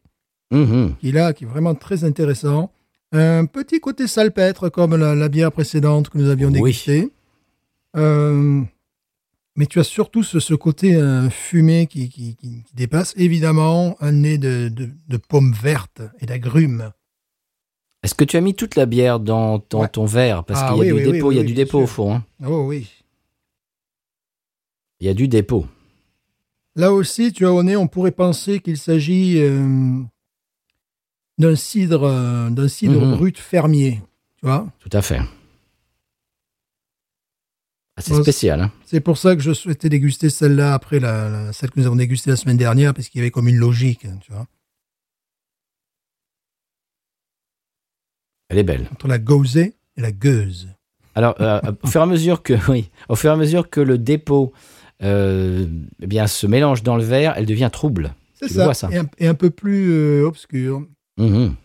Mhm. qui est là, qui est vraiment très intéressant. Un petit côté salpêtre comme la, la bière précédente que nous avions Oui. dégustée. Euh, mais tu as surtout ce, ce côté euh, fumé qui, qui, qui- qui dépasse. Évidemment, un nez de, de, de pommes vertes et d'agrumes. Est-ce que tu as mis toute la bière dans, dans Ouais. ton verre? Parce Ah qu'il y a oui, du dépôt, il y a du dépôt au fond. hein. Oh oui. Il y a du dépôt. Là aussi, tu as au nez, on pourrait penser qu'il s'agit euh, d'un cidre, euh, d'un cidre Mhm. brut fermier. Tu vois Tout à fait. C'est Moi, spécial. hein. C'est pour ça que je souhaitais déguster celle-là après la, la- celle que nous avons dégustée la semaine dernière, parce qu'il y avait comme une logique, hein, tu vois, Elle est belle. entre la gauzée et la gueuse. Alors, euh, au fur et à mesure que, oui, au fur et à mesure que le dépôt euh, eh bien, se mélange dans le verre, elle devient trouble. C'est ça, vois, ça. Et, un, et un peu plus euh, obscur. Mhm.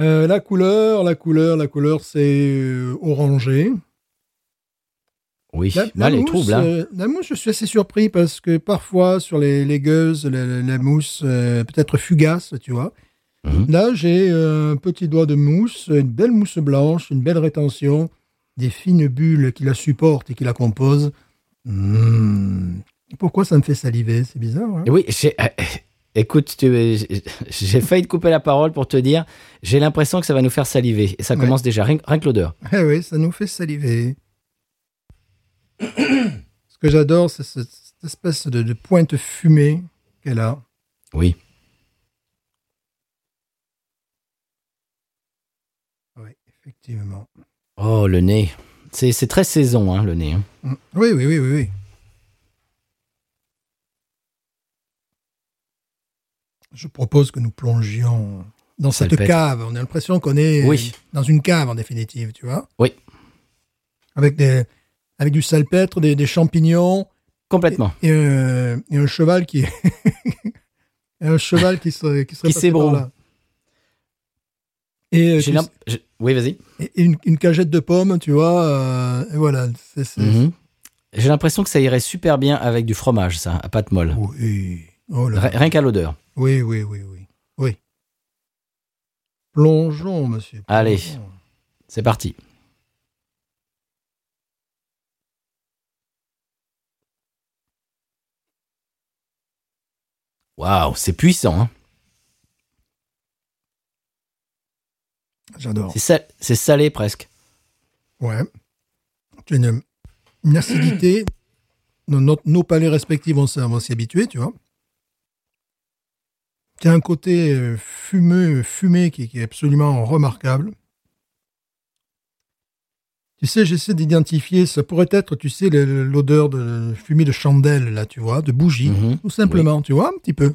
Euh, la couleur, la couleur, la couleur, c'est euh, orangé. Oui, La, est mousse, trouble. hein. euh, la mousse, je suis assez surpris parce que parfois sur les, les gueuses, la, mousse euh, peut être fugace, tu vois. Mhm. Là, j'ai euh, un petit doigt de mousse, une belle mousse blanche, une belle rétention, des fines bulles qui la supportent et qui la composent. Mmh. Pourquoi ça me fait saliver? C'est bizarre. hein Oui, euh, écoute, j'ai failli te couper la parole pour te dire, j'ai l'impression que ça va nous faire saliver. Et ça Ouais. commence déjà, rien, rien que l'odeur. Eh oui, ça nous fait saliver. Ce que j'adore, c'est ce- cette espèce de, de pointe fumée qu'elle a. Oui. Oui, effectivement. Oh, le nez. C'est très saison, hein, le nez. hein. Mm. Oui, oui, oui, oui, oui. Je propose que nous plongions dans cette cave. On a l'impression qu'on est Oui. dans une cave en définitive, tu vois. Oui. Avec des avec du salpêtre, des, des champignons Complètement. et, euh, et un cheval qui et un cheval qui serait qui serait Qui là. Et, euh, tu Oui, vas-y. et une, une cagette de pommes, tu vois. euh, et voilà. c'est- Mhm. J'ai l'impression que ça irait super bien avec du fromage, ça, à pâte molle. Oui. Oh là. Ri- Rien qu'à l'odeur. Oui, oui, oui, oui. Oui. Plongeons, monsieur. Allez. C'est parti. Waouh, c'est puissant. Hein J'adore. c'est, sal- c'est salé presque. Ouais. Tu as une, une acidité. nos palais respectifs vont, s'y- vont s'y habituer, tu vois. Tu as un côté euh, fumeux, fumé qui, qui est absolument remarquable. Tu sais, j'essaie d'identifier, ça pourrait être, tu sais, l'odeur de fumée de chandelle, là, tu vois, de bougie, Mhm. tout simplement, tu vois, un petit peu.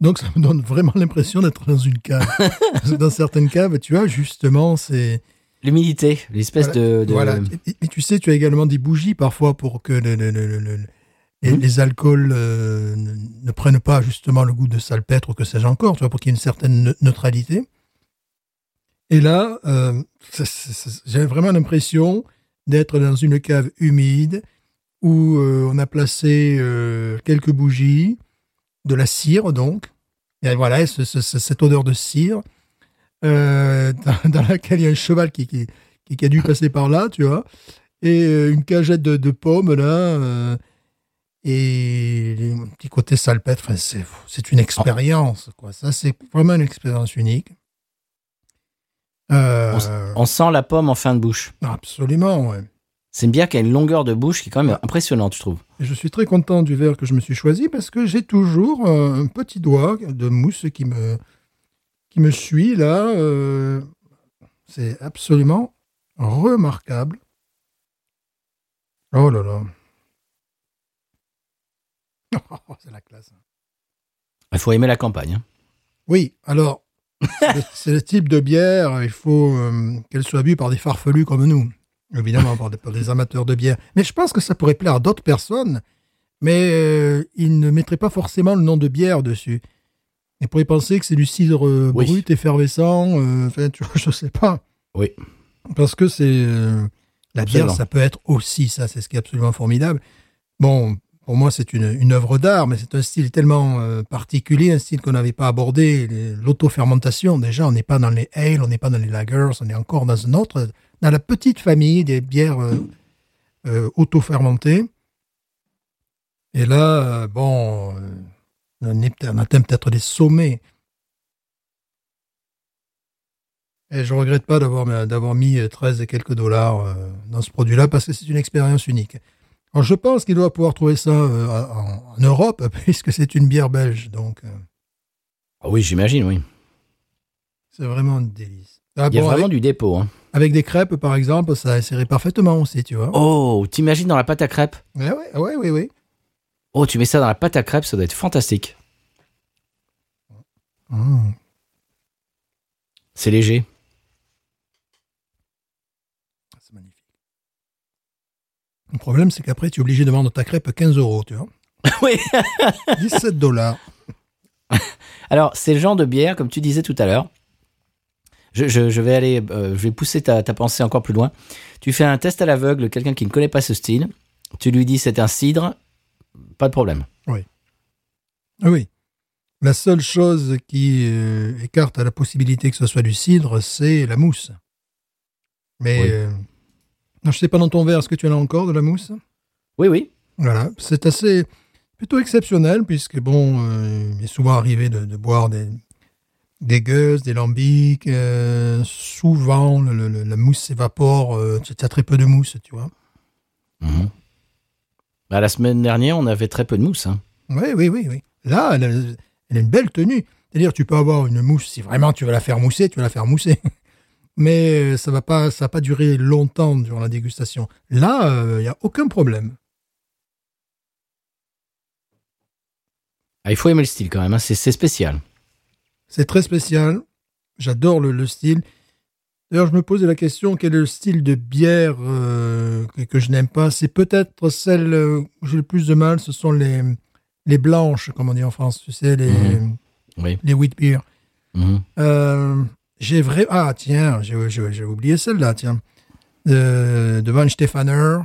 Donc, ça me donne vraiment l'impression d'être dans une cave. Dans certaines caves, tu vois, justement, c'est... L'humidité, l'espèce Voilà, de, de- Voilà. Et, et tu sais, tu as également des bougies parfois pour que le- le- le- le- le- les, Mhm. les alcools euh, ne, ne prennent pas justement le goût de salpêtre ou que sais-je encore, tu vois, pour qu'il y ait une certaine ne- neutralité. Et là, euh, j'ai vraiment l'impression d'être dans une cave humide où euh, on a placé euh, quelques bougies, de la cire donc, et voilà, ce- ce- ce- cette odeur de cire, euh, dans, laquelle il y a un cheval qui, a dû passer par là, tu vois, et une cagette de, pommes là, et un petit côté salpêtre. C'est une expérience, quoi. Ça, c'est vraiment une expérience unique. Euh, On sent la pomme en fin de bouche. absolument, ouais. C'est une bière qui a une longueur de bouche qui est quand même impressionnante, je trouve. Et je suis très content du verre que je me suis choisi parce que j'ai toujours euh, un petit doigt de mousse qui me, qui me suit là. euh, c'est absolument remarquable. Oh là là. Oh, c'est la classe. Il faut aimer la campagne. hein. Oui, alors, c'est le- type de bière, il faut euh, qu'elle soit bue par des farfelus comme nous. Évidemment, par des, par des amateurs de bière. Mais je pense que ça pourrait plaire à d'autres personnes, mais euh, ils ne mettraient pas forcément le nom de bière dessus. Ils pourraient penser que c'est du cidre euh, Oui. brut, effervescent, euh, enfin, tu vois, je sais pas. Oui. Parce que c'est... la bière, ça peut être aussi ça, c'est ce qui est absolument formidable. Bon, pour moi, c'est une, une œuvre d'art, mais c'est un style tellement euh, particulier, un style qu'on n'avait pas abordé. L'autofermentation, déjà, on n'est pas dans les ales, on n'est pas dans les lagers, on est encore dans un autre, dans la petite famille des bières euh, euh, auto-fermentées. Et là, euh, bon, on, est atteint peut-être des sommets. Et je regrette pas d'avoir mis 13 et quelques dollars dans ce produit-là parce que c'est une expérience unique. Alors, je pense qu'il doit pouvoir trouver ça euh, en, en Europe puisque c'est une bière belge, donc euh, Ah oui, j'imagine, oui. c'est vraiment un délice. Ah, Il y a vraiment avec, du dépôt. hein. avec des crêpes, par exemple, ça irait parfaitement aussi, tu vois. Oh, t'imagines dans la pâte à crêpes? Ouais, ouais, ouais. Oh, tu mets ça dans la pâte à crêpes, ça doit être fantastique. Mmh. C'est léger. C'est magnifique. Le problème, c'est qu'après, tu es obligé de vendre ta crêpe 15 euros, tu vois. oui. 17 dollars. Alors, c'est le genre de bière, comme tu disais tout à l'heure. Je, je- je vais aller, euh, je vais pousser ta, ta pensée encore plus loin. Tu fais un test à l'aveugle, quelqu'un qui ne connaît pas ce style. Tu lui dis c'est un cidre, pas de problème. Ah oui. La seule chose qui euh, écarte la possibilité que ce soit du cidre, c'est la mousse. Mais Oui. euh, non, je sais pas dans ton verre, est-ce que tu en as encore de la mousse? Oui, oui. Voilà, c'est assez plutôt exceptionnel puisque bon, euh, il est souvent arrivé de, de boire des des gueuses, des lambics. euh, souvent, le- le- le- la mousse s'évapore. euh, tu as très peu de mousse, tu vois. Mhm. Bah, la semaine dernière, on avait très peu de mousse. hein. Oui, oui, oui, oui. Là, elle a, elle a une belle tenue. C'est-à-dire, tu peux avoir une mousse, si vraiment tu veux la faire mousser, tu vas la faire mousser. Mais euh, ça va pas, ça va pas durer longtemps durant la dégustation. Là, il n'y a aucun problème. Ah, il faut aimer le style quand même, hein, c'est spécial. C'est très spécial. J'adore le, le style. D'ailleurs, je me posais la question quel est le style de bière euh, que, je n'aime pas? C'est peut-être celle euh, où j'ai le plus de mal. Ce sont les, les blanches, comme on dit en France. Tu sais, les, Mhm. Oui. les wheat beer. Mhm. Euh, j'ai vrai. Ah, tiens, j'ai oublié celle-là, tiens. De, de Van Stefaner.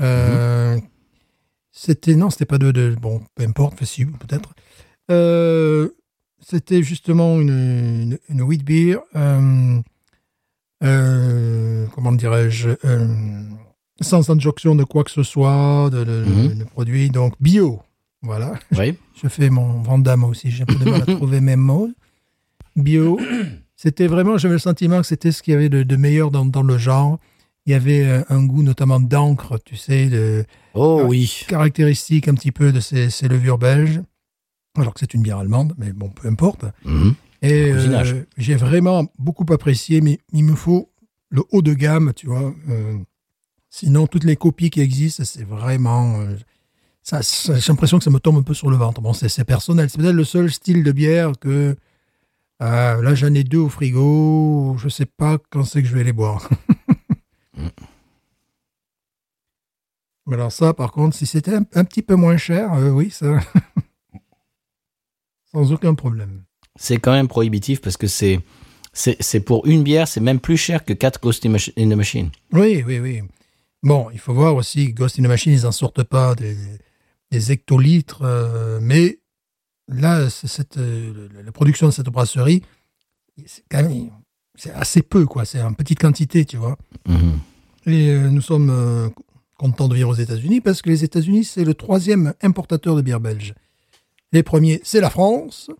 Euh, C'était. Non, c'était pas de, de. Bon, peu importe, si, peut-être. Euh, c'était justement une, une, une wheat beer. Euh, euh, comment dirais-je euh, Sans injonction de quoi que ce soit, de, de, Mhm. de produits. Donc, bio. Voilà. Oui. Je fais mon Vandame aussi, j'ai un peu de mal à trouver mes mots. Bio, c'était vraiment, j'avais le sentiment que c'était ce qu'il y avait de, de meilleur dans, dans le genre. Il y avait euh, un goût notamment d'encre, tu sais, de Oh Ah. oui. caractéristique un petit peu de ces, ces levures belges. Alors que c'est une bière allemande, mais bon, peu importe. Mhm. Et euh, j'ai vraiment beaucoup apprécié, mais il me faut le haut de gamme, tu vois. Euh, sinon, toutes les copies qui existent, c'est vraiment. euh, ça, ça- j'ai l'impression que ça me tombe un peu sur le ventre. Bon, c'est c'est personnel. C'est peut-être le seul style de bière que. Euh, là, j'en ai deux au frigo. Je sais pas quand c'est que je vais les boire. Mais alors, ça, par contre, si c'était un, un petit peu moins cher, euh, oui, ça. Sans aucun problème. C'est quand même prohibitif parce que c'est c'est pour une bière, c'est même plus cher que 4 Ghost in the Machine. Oui, oui, oui. Bon, il faut voir aussi, Ghost in the Machine, ils n'en sortent pas des, des hectolitres, euh, mais là, cette, euh, la production de cette brasserie, c'est assez peu, quoi. C'est en petite quantité, tu vois. Mhm. Et euh, nous sommes euh, contents de vivre aux États-Unis parce que les États-Unis, c'est le troisième importateur de bière belge. Les premiers, c'est la France,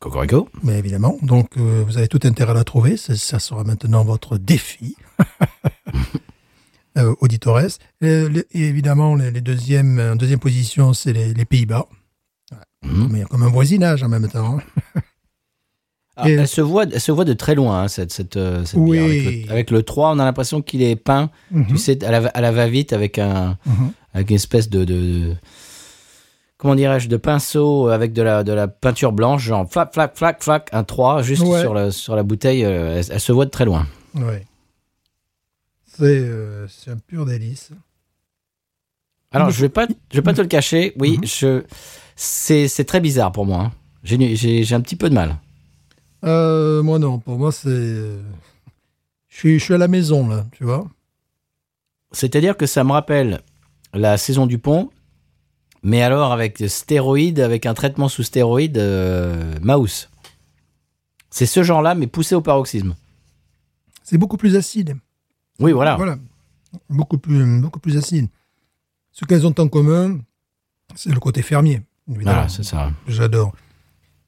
Cocorico. mais évidemment. Donc, euh, vous avez tout intérêt à la trouver. Ça, ça sera maintenant votre défi. auditores. Et évidemment, les, les deuxièmes, en deuxième position, c'est les, les Pays-Bas. Mhm. Mais comme un voisinage en même temps. hein. Ah, Et- elle, se voit, elle se voit de très loin, hein, cette, cette, euh, cette Oui. bière. Avec le, avec le 3, on a l'impression qu'il est peint, Mhm. tu sais, à la, à la va-vite avec, un, Mhm. avec une espèce de. de- comment dirais-je, de pinceau avec de la, de la peinture blanche, genre flac, flac, flac, flac, un 3, juste Ouais. sur, la, sur la bouteille, euh, elle, elle se voit de très loin. Oui. C'est euh, un pur délice. Alors, je vais pas, je vais pas te le cacher, oui, Mhm. je, c'est, c'est très bizarre pour moi. hein. J'ai, j'ai, j'ai un petit peu de mal. Euh, moi, non. Pour moi, c'est. Je suis, je suis à la maison, là, tu vois. C'est-à-dire que ça me rappelle la saison du pont, mais alors avec des stéroïdes, avec un traitement sous stéroïdes, euh, mouse. C'est ce genre-là, mais poussé au paroxysme. C'est beaucoup plus acide. Oui, voilà. Voilà. Beaucoup plus, beaucoup plus acide. Ce qu'elles ont en commun, c'est le côté fermier. Évidemment, Voilà, c'est ça. J'adore.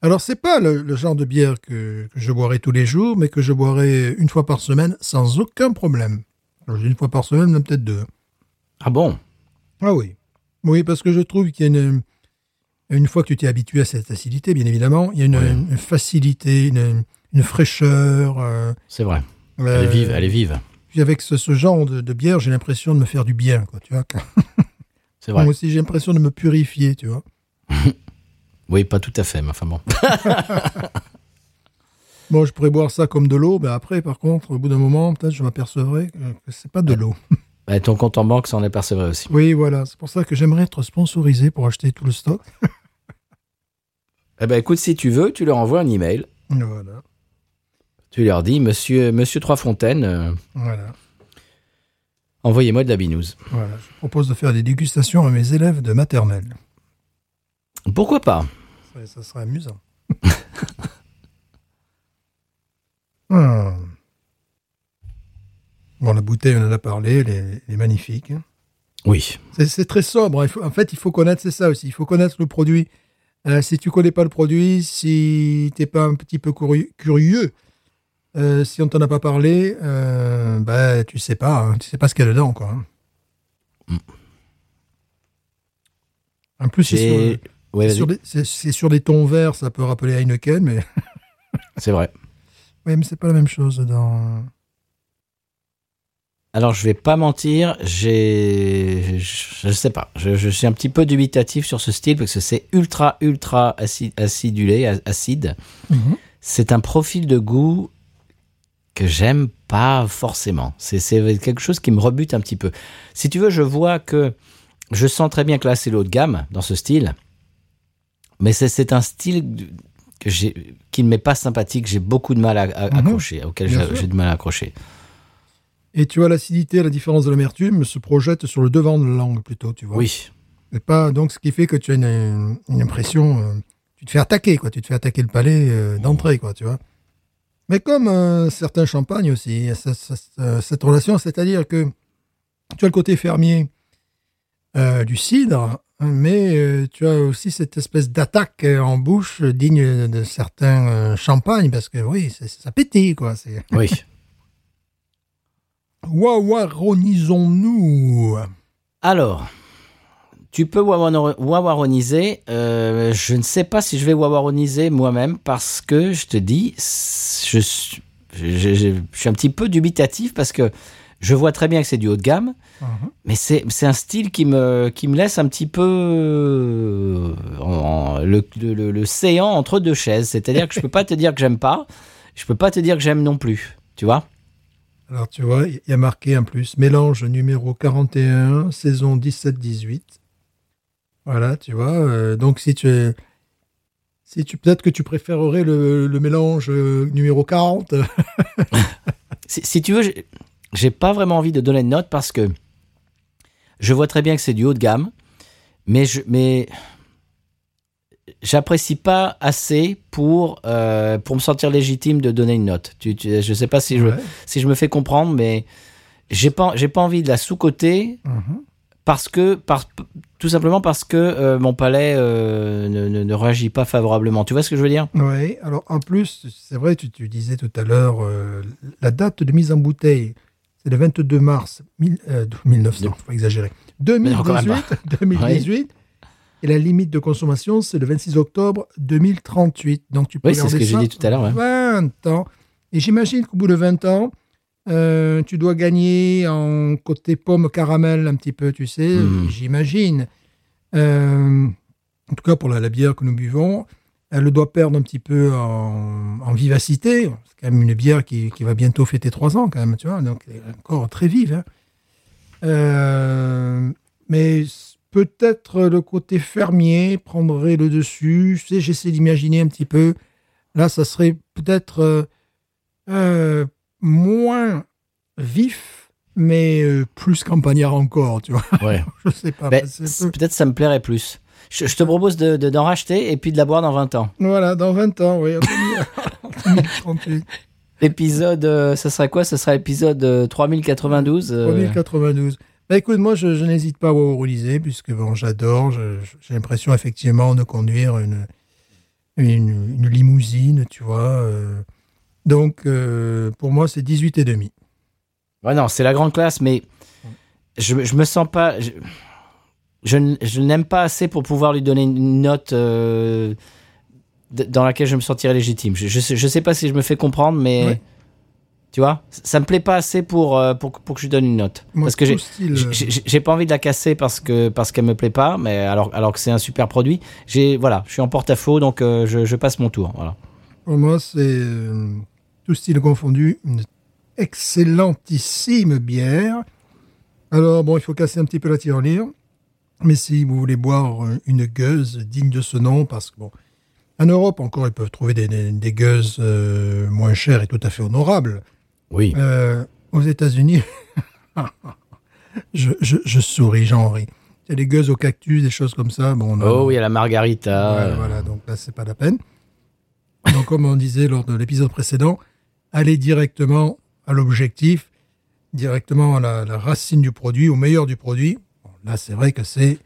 Alors, c'est pas le, le genre de bière que, que je boirais tous les jours, mais que je boirais une fois par semaine sans aucun problème. Alors, Une fois par semaine, même peut-être deux. Ah bon? Ah oui. Oui, parce que je trouve qu'il y a une, une fois que tu t'es habitué à cette acidité, bien évidemment, il y a une, Oui. une facilité, une, une fraîcheur. euh, C'est vrai. Elle euh, est vive, elle est vive. Puis avec ce, ce genre de, de bière, j'ai l'impression de me faire du bien, quoi, tu vois. C'est vrai. Moi aussi, j'ai l'impression de me purifier, tu vois. Oui, pas tout à fait, mais enfin bon. Bon, je pourrais boire ça comme de l'eau, mais après, par contre, au bout d'un moment, peut-être je m'apercevrai que, c'est pas de l'eau. Bah, ton compte en banque s'en persévéré aussi. Oui, voilà. C'est pour ça que j'aimerais être sponsorisé pour acheter tout le stock. Eh ben écoute, si tu veux, tu leur envoies un email. Voilà. Tu leur dis, monsieur, monsieur Trois-Fontaines, euh, Voilà. envoyez-moi de la binouze. Voilà. Je propose de faire des dégustations à mes élèves de maternelle. Pourquoi pas Ça, ça serait amusant. Ah. Bon, la bouteille, on en a parlé, elle est, elle est magnifique. Oui. C'est- très sobre. Faut- en fait, il faut connaître, c'est ça aussi. Il faut connaître le produit. Euh, si tu connais pas le produit, si t'es pas un petit peu curieux, euh, si on t'en a pas parlé, euh, bah, tu sais pas. hein. tu sais pas ce qu'il y a dedans, quoi. hein. Mm. En plus, c'est sur, J'ai- Ouais, c'est sur sur des tons verts, ça peut rappeler Heineken, mais C'est vrai. oui, mais c'est pas la même chose dans. Alors, je vais pas mentir, j'ai. Je, je sais pas. Je, je suis un petit peu dubitatif sur ce style parce que c'est ultra, ultra acide, acidulé, a- acide. Mhm. c'est un profil de goût que j'aime pas forcément. C'est c'est quelque chose qui me rebute un petit peu. Si tu veux, je vois que je sens très bien que là c'est l'eau de gamme dans ce style, mais c'est un style que qui ne m'est pas sympathique. J'ai beaucoup de mal à, à- Mhm. accrocher, auquel j'ai du mal à accrocher. Et tu vois, l'acidité, la différence de l'amertume se projette sur le devant de la langue plutôt, tu vois. Oui, Et pas, donc, ce qui fait que tu as une, une impression, euh, tu te fais attaquer, quoi. Tu te fais attaquer le palais euh, d'entrée, quoi, tu vois. Mais comme euh, certains champagnes aussi, cette relation, c'est-à-dire que tu as le côté fermier euh, du cidre, mais euh, tu as aussi cette espèce d'attaque euh, en bouche digne de certains champagnes, parce que oui, ça pétille, quoi. Oui. Wawaronisons-nous Alors, tu peux wawaroniser. euh, je ne sais pas si je vais wawaroniser moi-même parce que je te dis, je, suis- je, je- je suis un petit peu dubitatif parce que je vois très bien que c'est du haut de gamme, Mhm. mais c'est un style qui me, qui me laisse un petit peu euh, en- le, le, le- le séant entre deux chaises. C'est-à-dire que je peux pas te dire que j'aime pas, je peux pas te dire que j'aime non plus. Tu vois Alors, tu vois, il y a marqué en plus mélange numéro 41, saison 17-18. Voilà, tu vois. euh, donc, si tu es. Si tu peut-être que tu préférerais le, le mélange euh, numéro 40. si, si tu veux, j'ai- pas vraiment envie de donner de note parce que je vois très bien que c'est du haut de gamme, mais je, mais j'apprécie pas assez pour euh, pour me sentir légitime de donner une note. Tu, tu- je sais pas si je Ouais. si je me fais comprendre, mais j'ai pas j'ai pas envie de la sous-coter Mhm. parce que par, tout simplement parce que euh, mon palais euh, ne, ne- ne réagit pas favorablement. Tu vois ce que je veux dire? Oui, alors en plus, c'est vrai, tu, tu disais tout à l'heure, euh, la date de mise en bouteille, c'est le 22 mars mille- euh, 1900, faut pas exagérer. non, quand même 2018, 2018 et la limite de consommation, c'est le 26 octobre 2038. Donc tu peux Oui, c'est ce que j'ai dit tout à l'heure, ouais. 20 ans. Et j'imagine qu'au bout de 20 ans, euh, tu dois gagner en côté pomme caramel un petit peu, tu sais, Mm. j'imagine. Euh, en tout cas, pour la, la bière que nous buvons, elle doit perdre un petit peu en, en vivacité. C'est quand même une bière qui, qui va bientôt fêter trois ans, quand même, tu vois. Donc, elle est encore très vive. hein. Euh, mais peut-être le côté fermier prendrait le dessus. Tu sais, j'essaie d'imaginer un petit peu. Là, ça serait peut-être euh, euh, moins vif, mais plus campagnard encore, tu vois. Ouais. Je sais pas. Ben, Peut-être ça me plairait plus. Je, je te propose de, de- d'en racheter et puis de la boire dans 20 ans. Voilà, dans 20 ans, oui. en 2038. L'épisode, euh, ça serait quoi? Ce serait l'épisode euh, 3092 euh, 3092. Bah écoute, moi je, je n'hésite pas à wawarouliser, puisque bon, j'adore, j'ai l'impression effectivement de conduire une, une, une limousine, tu vois. euh. donc euh, pour moi c'est 18 et demi. Ouais, non, c'est la grande classe, mais je, je me sens pas. Je, je, je n'aime pas assez pour pouvoir lui donner une note euh, dans laquelle je me sentirais légitime. Je, je, sais, je sais pas si je me fais comprendre, mais. Ouais. Tu vois Ça me plaît pas assez pour, euh, pour, pour que je lui donne une note. Moi, parce que tout j'ai. style, euh, J'ai- pas envie de la casser parce que parce qu'elle me plaît pas, mais alors alors que c'est un super produit. J'ai voilà, je suis en porte-à-faux donc euh, je, je passe mon tour. Voilà. Pour moi c'est euh, tout style confondu, une excellentissime bière. Alors bon, il faut casser un petit peu la tirelire. Mais si vous voulez boire une gueuse digne de ce nom, parce que bon, en Europe encore, ils peuvent trouver des, des, des gueuses euh, moins chères et tout à fait honorables. Oui. Euh, aux États-Unis, je, je, je souris, j'en ris. Il y a des gueuses au cactus, des choses comme ça. Bon, on a- Oh oui, à la margarita. Ouais, voilà, donc là, c'est pas la peine. Donc, comme on disait lors de l'épisode précédent, allez directement à l'objectif, directement à la, la racine du produit, au meilleur du produit. Là, c'est vrai que c'est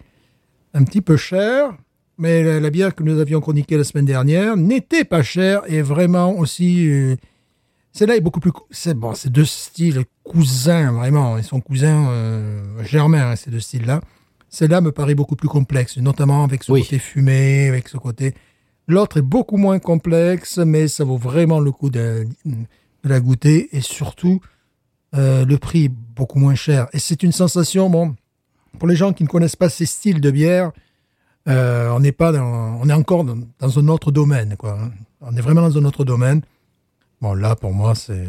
un petit peu cher, mais la, la bière que nous avions chroniquée la semaine dernière n'était pas chère et vraiment aussi. euh, celle-là est beaucoup plus. C'est bon, c'est deux styles cousins, vraiment. Ils sont cousins euh, germains, hein, ces deux styles-là. Celle-là me paraît beaucoup plus complexe, notamment avec ce Oui. côté fumé, avec ce côté. L'autre est beaucoup moins complexe, mais ça vaut vraiment le coup de, de la goûter et surtout euh, le prix est beaucoup moins cher. Et c'est une sensation, bon, pour les gens qui ne connaissent pas ces styles de bière, Euh, on n'est pas dans, on est encore dans, dans un autre domaine, quoi. On est vraiment dans un autre domaine. Bon, là, pour moi, c'est,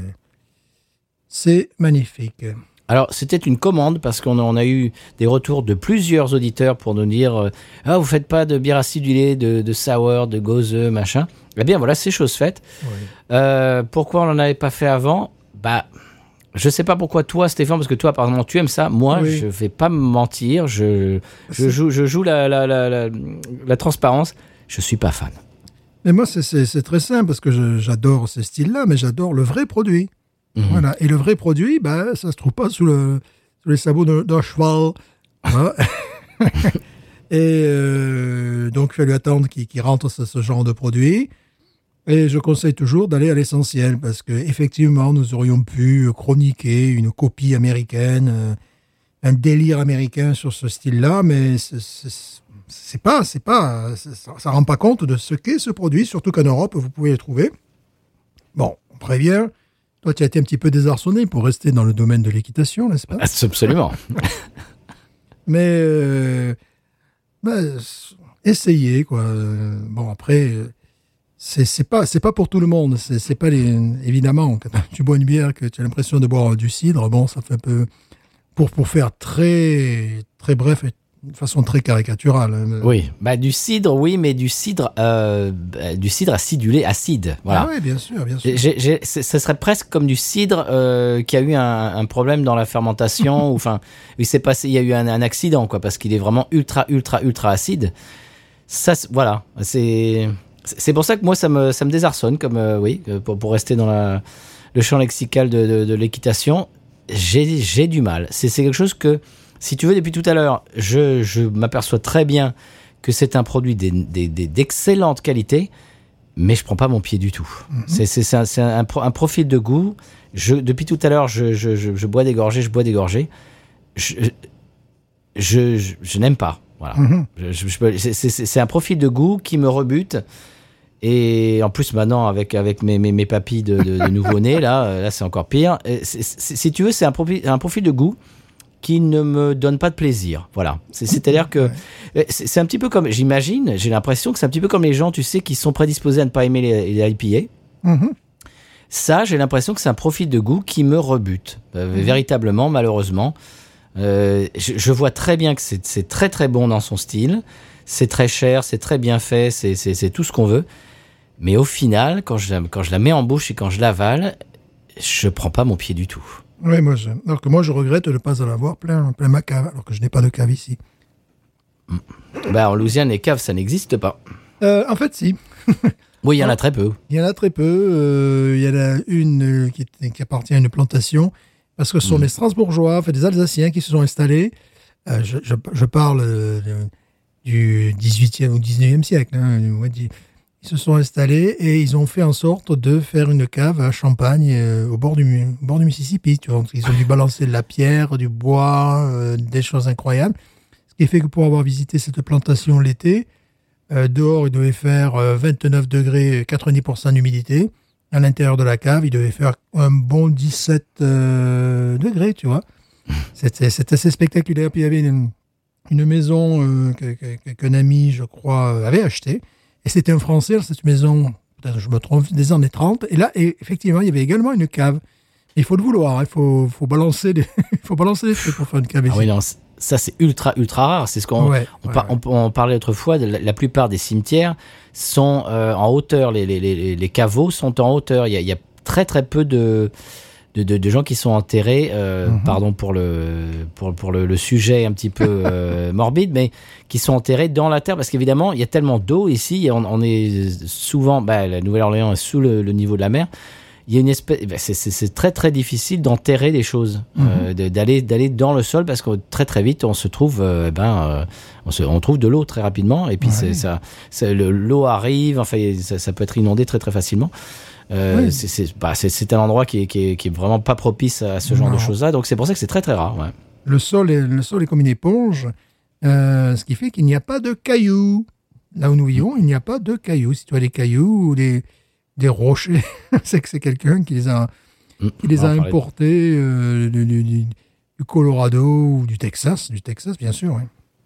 c'est magnifique. Alors, c'était une commande parce qu'on a, on a eu des retours de plusieurs auditeurs pour nous dire euh, Ah, vous faites pas de bière acidulée, de, de sour, de gozeux, machin. Eh bien, voilà, c'est chose faite. Euh, pourquoi on n'en avait pas fait avant? Bah, je sais pas pourquoi toi, Stéphane, parce que toi, par exemple, tu aimes ça. Moi, Oui. je vais pas me mentir. Je, je joue, je joue la, la, la, transparence. Je suis pas fan. Mais moi, c'est- très simple parce que j'adore ce style-là, mais j'adore le vrai produit. Mhm. Voilà. Et le vrai produit, bah, ça se trouve pas sous, le, sous les sabots d'un cheval. Voilà. Et euh, donc, il fallu attendre qu'il qu'il rentre ce, ce genre de produit. Et je conseille toujours d'aller à l'essentiel parce que effectivement, nous aurions pu chroniquer une copie américaine, euh, un délire américain sur ce style-là, mais c'est- pas, c'est pas, ça, ça rend pas compte de ce qu'est ce produit, surtout qu'en Europe, vous pouvez le trouver. Bon, on prévient. Toi, tu as été un petit peu désarçonné pour rester dans le domaine de l'équitation, n'est-ce pas? Absolument. Mais euh, ben, essayez quoi. Bon après, c'est c'est pas c'est pas pour tout le monde. C'est c'est pas les évidemment quand tu bois une bière que tu as l'impression de boire du cidre. Bon, ça fait un peu pour pour faire très très bref et de façon très caricaturale. hein. Oui, bah du cidre, oui, mais du cidre, euh, du cidre acidulé, acide. Voilà. Ah oui, bien sûr, bien sûr. C'est- ce serait presque comme du cidre euh, qui a eu un, un problème dans la fermentation. ou Enfin, il s'est passé, il y a eu un, un accident, quoi, parce qu'il est vraiment ultra, ultra, ultra acide. Ça, voilà, c'est c'est pour ça que moi ça me ça me désarçonne, comme euh, oui, euh, pour, pour rester dans la, le champ lexical de, de, de l'équitation. J'ai j'ai du mal. C'est c'est quelque chose que, si tu veux, depuis tout à l'heure, je, je m'aperçois très bien que c'est un produit d'excellente qualité mais je prends pas mon pied du tout. C'est- C'est c'est un, un, un profil de goût. Je, depuis tout à l'heure, je, je, bois des gorgées, je bois des gorgées. Je, je, je, je n'aime pas. Voilà. Mhm. C'est c'est un profil de goût qui me rebute. Et en plus, maintenant, avec, avec mes, mes, mes papilles de, de, de nouveau-nés, là, euh, là c'est encore pire. C'est- si tu veux, c'est un profil, un profil de goût qui ne me donne pas de plaisir. Voilà. C'est- C'est-à-dire que euh, c'est un petit peu comme, j'imagine, j'ai l'impression que c'est un petit peu comme les gens, tu sais, qui sont prédisposés à ne pas aimer les, les IPA. Mhm. Ça, j'ai l'impression que c'est un profil de goût qui me rebute. Euh, Véritablement, malheureusement. Euh, je, je vois très bien que c'est très très bon dans son style. C'est très cher, c'est très bien fait, c'est tout ce qu'on veut. Mais au final, quand je, la, quand je la mets en bouche et quand je l'avale, je prends pas mon pied du tout. Oui, moi, je, alors que moi, je regrette de ne pas en avoir plein, plein ma cave, alors que je n'ai pas de cave ici. Bah, en Louisiane, les caves, ça n'existe pas. Euh, en fait, si. Oui, il y en a très peu. Il y en a très peu. euh, il y en a une euh, qui, appartient à une plantation, parce que ce sont des Strasbourgeois, en fait, des Alsaciens qui se sont installés. Euh, je, je- je parle du 18e ou 19e siècle. hein, du- ils se sont installés et ils ont fait en sorte de faire une cave à champagne euh, au, bord du, Mississippi. Ils ont dû balancer de la pierre, du bois, euh, des choses incroyables. Ce qui fait que pour avoir visité cette plantation l'été, euh, dehors, il devait faire euh, 29 degrés, 90% d'humidité. À l'intérieur de la cave, il devait faire un bon 17 euh, degrés, tu vois. C'était assez spectaculaire. Puis il y avait une, maison qu'un ami, je crois, avait achetée. Et c'était un Français, dans cette maison, je me trompe, des années 30. Et là, et effectivement, il y avait également une cave. Il faut le vouloir, hein. il faut, faut, balancer des, il faut balancer des trucs pour faire une cave Ah oui, non, ça c'est ultra ultra rare. C'est ce qu'on Ouais, on, ouais, par- ouais. on- on parlait autrefois. De la, la plupart des cimetières sont euh, en hauteur. Les, les, les, les caveaux sont en hauteur. Il y a, il y a très très peu de de, de, de gens qui sont enterrés. euh, Mhm. Pardon pour le pour, pour le, le sujet un petit peu euh, morbide, mais qui sont enterrés dans la terre parce qu'évidemment il y a tellement d'eau ici. et On, on est souvent. Bah, la Nouvelle-Orléans est sous le, le niveau de la mer il y a une espèce, bah, c'est- très très difficile d'enterrer des choses, euh, de- d'aller d'aller dans le sol parce que très très vite on se trouve, euh, ben, euh, on, se, on trouve de l'eau très rapidement et puis Ouais. c'est ça, c'est- le- l'eau arrive, enfin ça, ça peut être inondé très très facilement. Euh, Oui. c'est- c'est bah, c'est- un endroit qui est, qui, est, qui est vraiment pas propice à ce genre Non. de choses-là, donc c'est pour ça que c'est très très rare. Ouais. Le sol est, le sol est comme une éponge, euh, ce qui fait qu'il n'y a pas de cailloux. Là où nous vivons, il n'y a pas de cailloux. Si tu as des cailloux ou des, des rochers, c'est que c'est quelqu'un qui les a, Mm, qui les parler. importés euh, du, du- du- du Colorado ou du Texas. Du Texas, bien sûr.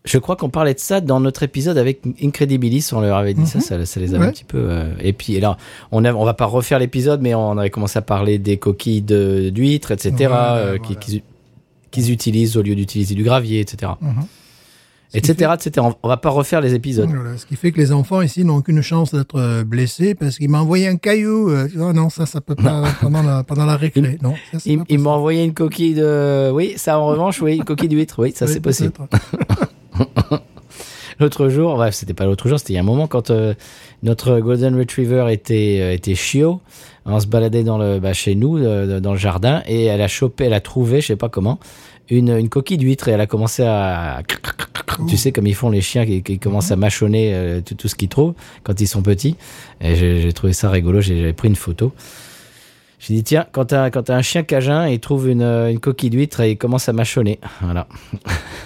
Je crois qu'on parlait de ça dans notre épisode avec Incredibilis. On leur avait dit ça, Mhm. ça, ça les avait Ouais. un petit peu. euh, Et puis là, on on va pas refaire l'épisode, mais on avait commencé à parler des coquilles de- d'huîtres, etc. Voilà, euh, voilà. qu'ils utilisent au lieu d'utiliser du gravier, etc. Etc., etc. On, on va pas refaire les épisodes. Voilà, ce qui fait que les enfants ici n'ont aucune chance d'être euh, blessés parce qu'il m'a envoyé un caillou. Euh, oh non, ça, ça peut pas pendant la, pendant la récré. Non, ça, Il, pas il m'a envoyé une coquille de. Oui, ça en revanche, oui, une coquille d'huître. Oui, ça Oui, c'est possible. L'autre jour, bref, c'était pas l'autre jour, c'était il y a un moment quand euh, notre Golden Retriever était, euh, était chiot. On se baladait dans le, bah, chez nous, euh, dans le jardin, et elle a chopé, elle a trouvé, je sais pas comment, une, une coquille d'huître et elle a commencé à. Tu sais, comme ils font les chiens qui, qui commencent à mâchonner euh, tout, tout ce qu'ils trouvent quand ils sont petits. Et j'ai trouvé ça rigolo, j'ai j'avais pris une photo. J'ai dit, tiens, quand t'as quand un chien cajun, il trouve une, une coquille d'huître et il commence à mâchonner. Voilà.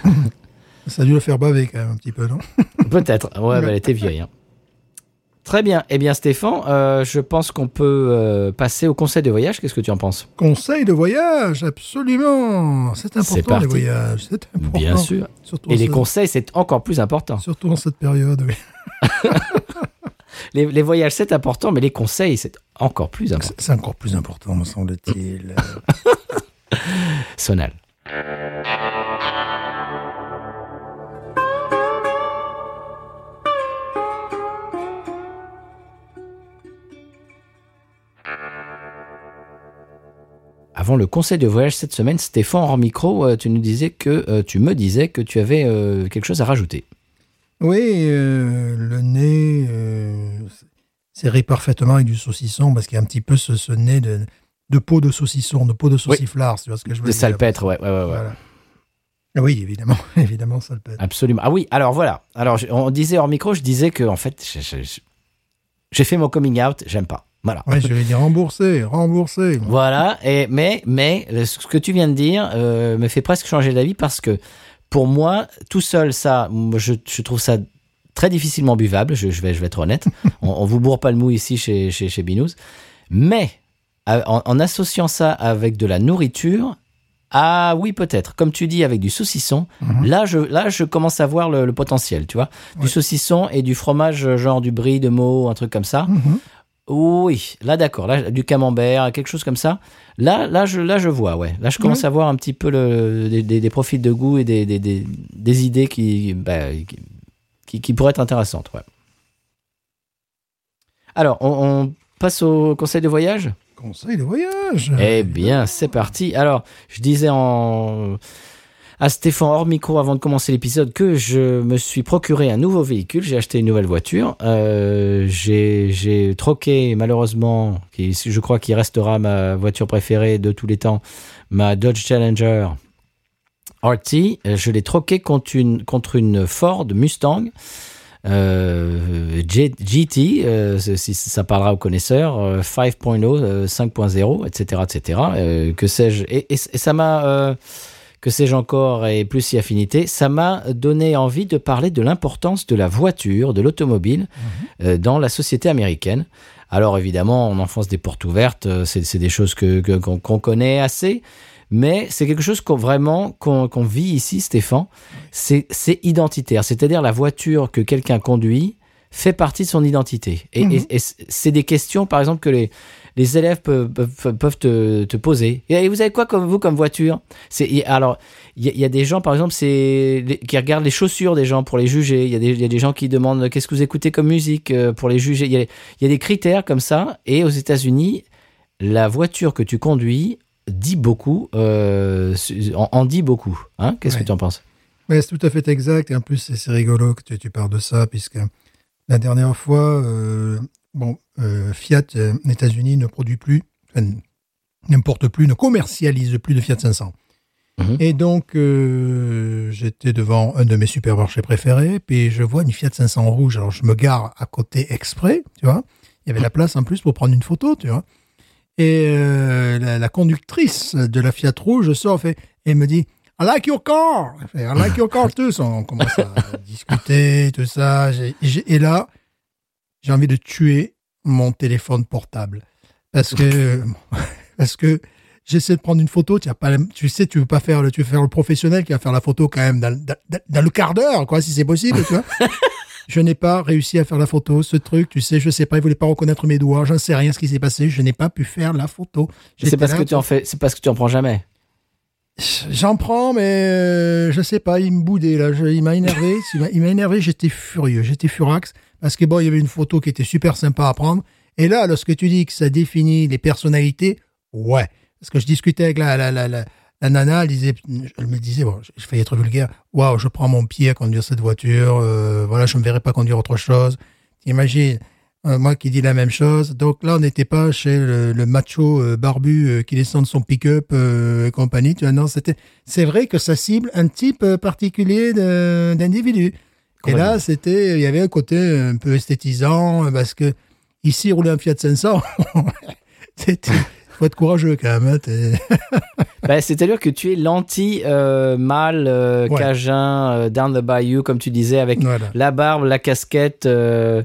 Ça a dû le faire baver quand même un petit peu, non Peut-être. Ouais, bah, elle était vieille. hein. Très bien. Eh bien, Stéphane, euh, je pense qu'on peut euh, passer au conseil de voyage. Qu'est-ce que tu en penses? Conseil de voyage, absolument. C'est important les voyages. C'est important. Bien sûr. Surtout Et les ce- conseils, c'est encore plus important. Surtout en cette période, oui. Les, les voyages, c'est important, mais les conseils, c'est encore plus important. C'est encore plus important, me semble-t-il. Sonal. Avant le conseil de voyage cette semaine, Stéphane, hors micro, euh, tu nous disais que euh, tu me disais que tu avais euh, quelque chose à rajouter. Oui, euh, le nez euh, serré parfaitement avec du saucisson parce qu'il y a un petit peu ce, ce nez de, de peau de saucisson, de peau de sauciflard, tu vois ce que je veux De dire. salpêtre, ouais, ouais, ouais. Voilà. Ah Oui, évidemment, évidemment, salpêtre. Absolument. Ah oui, alors voilà. Alors, on disait hors micro, je disais que, en fait, j'ai fait mon coming out, j'aime pas. Voilà. Oui, je vais dire rembourser, rembourser. Voilà, et, mais, mais ce que tu viens de dire euh, me fait presque changer d'avis parce que pour moi, tout seul, ça, je, je trouve ça très difficilement buvable, je, je vais, je vais être honnête. on, on vous bourre pas le mou ici chez, chez, chez Binous. Mais en, en associant ça avec de la nourriture, ah oui, peut-être. Comme tu dis, avec du saucisson, là, je, là, je commence à voir le, le potentiel, tu vois. Du Ouais. saucisson et du fromage, genre du brie de Meaux, un truc comme ça. Mhm. Oui, là d'accord, là du camembert, quelque chose comme ça. Là, là je, là je vois, ouais. Là je commence Ouais. à voir un petit peu le, des, des- des profils de goût et des, des, des, des idées qui, bah, qui, qui, qui pourraient être intéressantes, ouais. Alors, on, on passe au conseil de voyage? Conseil de voyage. Eh bien, c'est parti. Alors, je disais en... à Stéphane hors micro avant de commencer l'épisode que je me suis procuré un nouveau véhicule. J'ai acheté une nouvelle voiture. Euh, j'ai troqué, malheureusement, je crois qu'il restera ma voiture préférée de tous les temps, ma Dodge Challenger RT. Je l'ai troqué contre une, Ford Mustang. Euh, GT, euh, ça parlera aux connaisseurs, euh, 5.0, euh, 5.0, etc., etc. Que sais-je? Et, ça m'a, que sais-je encore, et plus si affinité, ça m'a donné envie de parler de l'importance de la voiture, de l'automobile euh, dans la société américaine. Alors évidemment, on enfonce des portes ouvertes, euh, c'est c'est des choses que que- qu'on qu'on connaît assez, mais c'est quelque chose qu'on vraiment qu'on qu'on vit ici, Stéphane. C'est c'est identitaire, c'est-à-dire la voiture que quelqu'un conduit fait partie de son identité. Et, Mhm. et- et c'est des questions, par exemple, que les les élèves peuvent, peuvent, peuvent te, te poser. Et vous avez quoi comme vous comme voiture? C'est alors il y, a- il y a des gens, par exemple, c'est qui regardent les chaussures des gens pour les juger. Il y, a des- il y a des gens qui demandent qu'est-ce que vous écoutez comme musique euh, pour les juger. Il y a, il y a des critères comme ça. Et aux États-Unis, la voiture que tu conduis dit beaucoup, euh, en, en dit beaucoup. Hein? Qu'est-ce Ouais. que tu en penses? C'est tout à fait exact. Et en plus, c'est c'est rigolo que tu, tu parles de ça, puisque la dernière fois, euh, bon, euh, Fiat, euh, États-Unis, ne produit plus, n'importe plus, ne commercialise plus de Fiat 500. Mhm. Et donc, euh, j'étais devant un de mes supermarchés préférés, puis je vois une Fiat 500 rouge. Alors, je me gare à côté exprès, tu vois. Il y avait la place en plus pour prendre une photo, tu vois. Et euh, la, la conductrice de la Fiat rouge sort fait, et me dit I like your car. I like your car too. On commence à discuter, tout ça. Et là, j'ai envie de tuer mon téléphone portable. Parce que, parce que j'essaie de prendre une photo, tu as pas, tu sais, tu veux pas faire le, tu veux faire le professionnel qui va faire la photo quand même dans, dans- dans le quart d'heure, quoi, si c'est possible, tu vois. Je n'ai pas réussi à faire la photo, ce truc, tu sais, je sais pas, il voulait pas reconnaître mes doigts, j'en sais rien ce qui s'est passé, je n'ai pas pu faire la photo. C'est parce là, que tu en fais, c'est parce que tu en prends jamais? J'en prends, mais euh, je sais pas, il me boudait là. Je- il m'a énervé. il m'a énervé. J'étais furieux. J'étais furax parce que bon, il y avait une photo qui était super sympa à prendre. Et là, lorsque tu dis que ça définit les personnalités, ouais. Parce que je discutais avec la la la la, la nana, elle me disait, bon, je, fais être vulgaire. Waouh, je prends mon pied à conduire cette voiture. euh, voilà, je me verrais pas conduire autre chose. T'imagines euh, moi qui dis la même chose. Donc là, on n'était pas chez le, macho euh, barbu qui descend de son pick-up et compagnie. Tu vois, non, c'était. C'est vrai que ça cible un type particulier d'individu. Et là, c'était, il y avait un côté un peu esthétisant euh, parce que ici, rouler un Fiat 500, c'était. Faut être courageux quand même. hein, Bah, C'est-à-dire que tu es l'anti-mâle euh, Ouais. cajun euh, down the bayou, comme tu disais, avec Voilà. la barbe, la casquette, euh,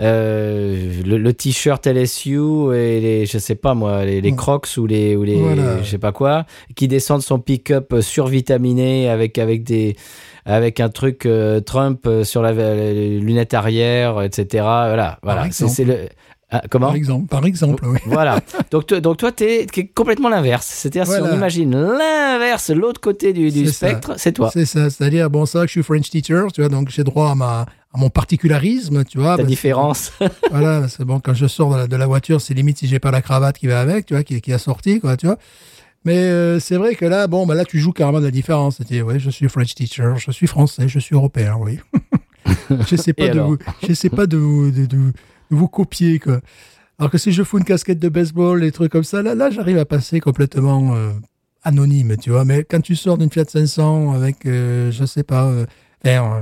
euh, le, le t-shirt LSU et les, je sais pas moi, les, les Ouais. crocs ou les, ou les, Voilà. je sais pas quoi, qui descendent son pick-up euh, survitaminé avec avec des avec un truc euh, Trump euh, sur la, les lunettes arrière, etc. Voilà, voilà. C'est le Ah, comment? Par exemple, par exemple, oui. voilà. Donc, toi- donc toi, t'es es complètement l'inverse. C'est-à-dire, si on imagine l'inverse, l'autre côté du, spectre, c'est toi. C'est ça, c'est-à-dire, bon, ça, je suis French teacher, tu vois, donc j'ai droit à, ma, à mon particularisme, tu vois. Ta différence. Voilà, c'est bon, quand je sors de la, de la voiture, c'est limite si j'ai pas la cravate qui va avec, tu vois, qui, qui a sorti, quoi, tu vois. Mais euh, c'est vrai que là, bon, bah là, tu joues carrément de la différence. C'est-à-dire, ouais, je suis French teacher, je suis français, je suis européen, oui. je sais pas de vous, je sais pas de vous, de, vous copier, quoi. Alors que si je fous une casquette de baseball, des trucs comme ça, là, là, j'arrive à passer complètement euh, anonyme, tu vois. Mais quand tu sors d'une Fiat 500 avec, euh, je sais pas, euh, euh,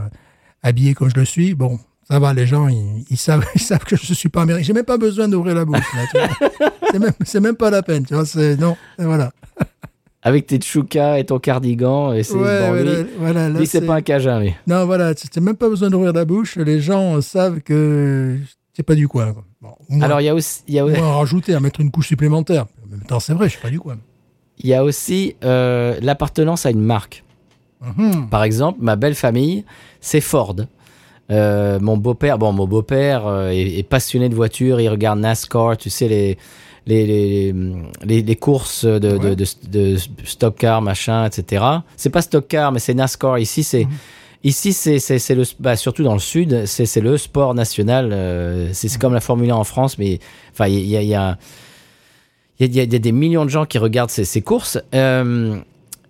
habillé comme je le suis, bon, ça va, les gens, ils, ils savent, ils savent que je suis pas américain. J'ai même pas besoin d'ouvrir la bouche, là, tu vois. c'est même, pas la peine, tu vois. Non, et voilà. Avec tes tchoukas et ton cardigan. Et c'est, Ouais, bon, lui, là, voilà, là, lui, c'est pas un cajun, lui. Non, voilà, tu n'as même pas besoin d'ouvrir la bouche. Les gens savent que c'est pas du coin. Bon, moi, Alors, il y a aussi, y a, on va en rajouter, à mettre une couche supplémentaire. En même temps, c'est vrai, je suis pas du coin. il y a aussi euh, l'appartenance à une marque. Mhm. Par exemple, ma belle famille, c'est Ford. Euh, mon beau-père, bon, mon beau-père euh, est, est passionné de voitures. Il regarde NASCAR, tu sais les les les, les, les courses de, de, Ouais. de, de stock car, machin, etc. C'est pas stock car, mais c'est NASCAR. Ici, c'est ici c'est le bah, surtout dans le sud, c'est le sport national. euh, c'est c'est comme la Formule 1 en France, mais enfin il y a, y a y a, y des millions de gens qui regardent ces, ces courses. Euh,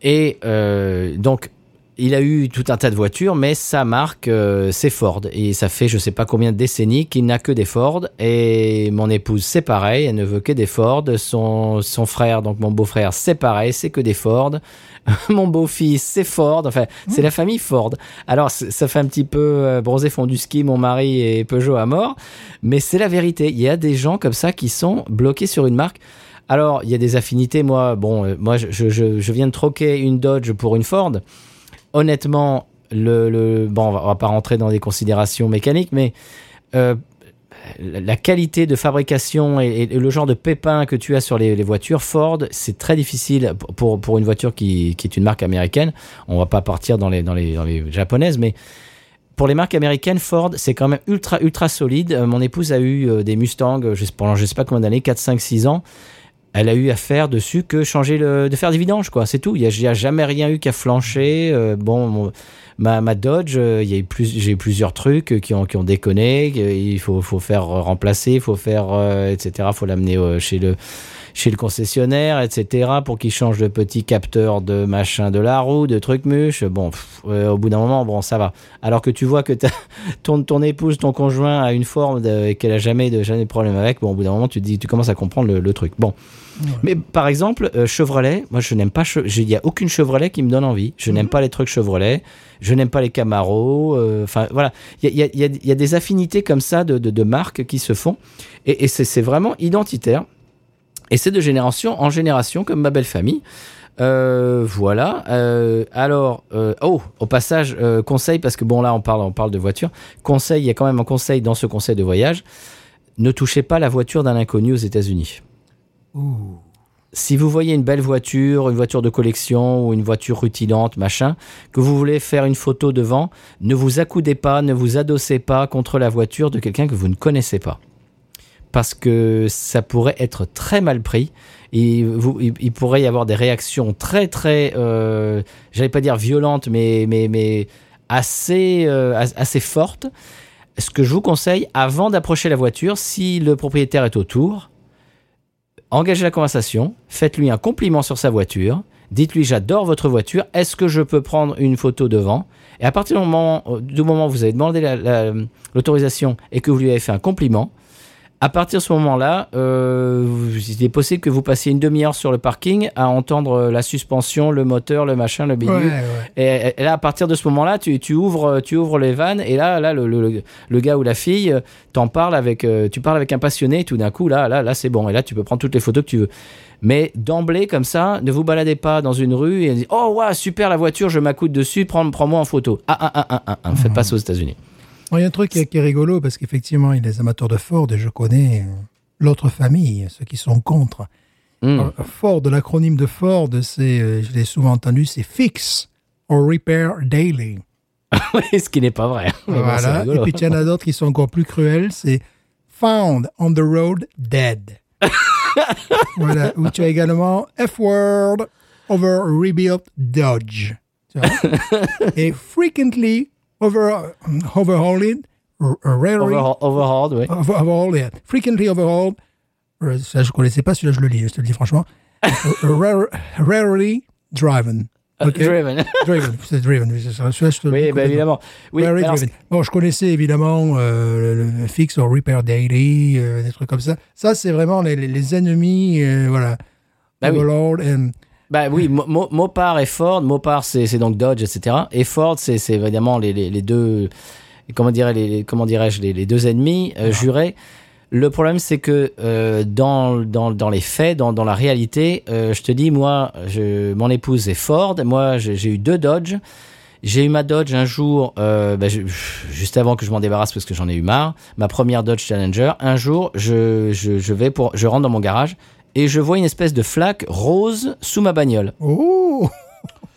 et euh, donc, il a eu tout un tas de voitures, mais sa marque, euh, c'est Ford. Et ça fait je sais pas combien de décennies qu'il n'a que des Ford. Et mon épouse, c'est pareil, elle ne veut que des Ford. Son, son frère, donc mon beau-frère, c'est pareil, c'est que des Ford. mon beau-fils, c'est Ford. Enfin, c'est la famille Ford. Alors, ça fait un petit peu euh, bronzé fond du ski, mon mari et Peugeot à mort. Mais c'est la vérité. Il y a des gens comme ça qui sont bloqués sur une marque. Alors, il y a des affinités. Moi, bon, euh, moi, je, je, je viens de troquer une Dodge pour une Ford. Honnêtement, le, bon, on va, va pas rentrer dans des considérations mécaniques, mais euh, la qualité de fabrication et, le genre de pépins que tu as sur les, voitures Ford, c'est très difficile pour- pour, une voiture qui, qui est une marque américaine. On va pas partir dans les, dans les, japonaises, mais pour les marques américaines, Ford, c'est quand même ultra, ultra solide. Euh, mon épouse a eu euh, des Mustangs je pendant je sais pas combien d'années, 4, 5, 6 ans. Elle a eu à faire dessus que changer le, de faire des vidanges, quoi. C'est tout. Il n'y a, a jamais rien eu qu'à flancher. Euh, bon, ma, ma Dodge, euh, il y a eu plus, j'ai eu plusieurs trucs qui ont, qui ont déconné. Il faut, faut faire remplacer, il faut faire, euh, etc. Faut l'amener euh, chez le, chez le concessionnaire, etc. pour qu'il change de petit capteur de machin de la roue, de trucs muches. Bon, euh, au bout d'un moment, bon, ça va. Alors que tu vois que ton, ton épouse, ton conjoint a une forme de- qu'elle a jamais de, jamais de problème avec, bon, au bout d'un moment, tu dis, tu commences à comprendre le, le truc. Bon. Mais par exemple, euh, Chevrolet, moi je n'aime pas, il n'y a aucune Chevrolet qui me donne envie. Je n'aime pas les trucs Chevrolet, je n'aime pas les Camaro. euh, Enfin voilà, il y a, il y a- il y a des affinités comme ça de, de, de marques qui se font et, et c'est vraiment identitaire. Et c'est de génération en génération, comme ma belle famille. Euh, voilà. Euh, alors, euh, oh, au passage, conseil, parce que bon, là, on parle, on parle de voiture. Conseil, il y a quand même un conseil dans ce conseil de voyage. Ne touchez pas la voiture d'un inconnu aux États-Unis. Si vous voyez une belle voiture, une voiture de collection ou une voiture rutilante, machin, que vous voulez faire une photo devant, ne vous accoudez pas, ne vous adossez pas contre la voiture de quelqu'un que vous ne connaissez pas. Parce que ça pourrait être très mal pris. Et vous, il, pourrait y avoir des réactions très, très, euh, j'allais pas dire violentes, mais, mais, mais assez, euh, as- assez fortes. Ce que je vous conseille, avant d'approcher la voiture, si le propriétaire est autour, engagez la conversation, faites-lui un compliment sur sa voiture, dites-lui j'adore votre voiture, est-ce que je peux prendre une photo devant? Et à partir du moment, moment où vous avez demandé la- la- l'autorisation et que vous lui avez fait un compliment, à partir de ce moment-là, euh, il est possible que vous passiez une demi-heure sur le parking à entendre la suspension, le moteur, le machin, le bidule. Ouais, ouais. Et, et là, à partir de ce moment-là, tu, tu ouvres, tu ouvres les vannes et là, là, le, le, le gars ou la fille euh, t'en parle avec, euh, tu parles avec un passionné. Et tout d'un coup, là, là, là, c'est bon. Et là, tu peux prendre toutes les photos que tu veux. Mais d'emblée, comme ça, ne vous baladez pas dans une rue et dites, oh ouais, super la voiture, je m'accoute dessus, prends, prends-moi en photo. Ah, ah, ah, ah, ah, ah. Faites pas ça aux États-Unis. Il y a un truc qui est, rigolo parce qu'effectivement, il y a des amateurs de Ford et je connais euh, l'autre famille, ceux qui sont contre. Hmm. Ford, l'acronyme de Ford, c'est, euh, je l'ai souvent entendu, c'est Fix or Repair Daily. Ce qui n'est pas vrai. Bon, voilà. Et puis il y en a d'autres qui sont encore plus cruels, c'est Found on the Road Dead. voilà. Ou tu as également F-Word over Rebuilt Dodge. Et Frequently over, Overhauled, rarely Overhaul- Overhauled, oui. Overhauled. Frequently overhauled. Euh, Ça, je connaissais pas, celui-là, je le lis, je te le dis franchement. Euh, Rare- rarely driven. Ok. Driven. Driven, c'est driven. oui, bah, évidemment. Oui, alors, driven. Bon, je connaissais évidemment euh, le, Fix or Repair Daily, euh, des trucs comme ça. Ça, c'est vraiment les, ennemis, euh, voilà. Bah oui. Overlord and- Bah oui, Mo- Mo- Mopar et Ford. Mopar, c'est donc Dodge, etc. Et Ford, c'est évidemment les, les, les deux, comment les, dirais-je, les, les deux ennemis euh, jurés. Le problème, c'est que euh, dans, dans, dans les faits, dans, dans la réalité, euh, je te dis, moi, je, mon épouse est Ford. Moi, j'ai j'ai eu deux Dodge. J'ai eu ma Dodge un jour, euh, bah, je- juste avant que je m'en débarrasse parce que j'en ai eu marre. Ma première Dodge Challenger. Un jour, je, je, je vais pour, je rentre dans mon garage et je vois une espèce de flaque rose sous ma bagnole. Oh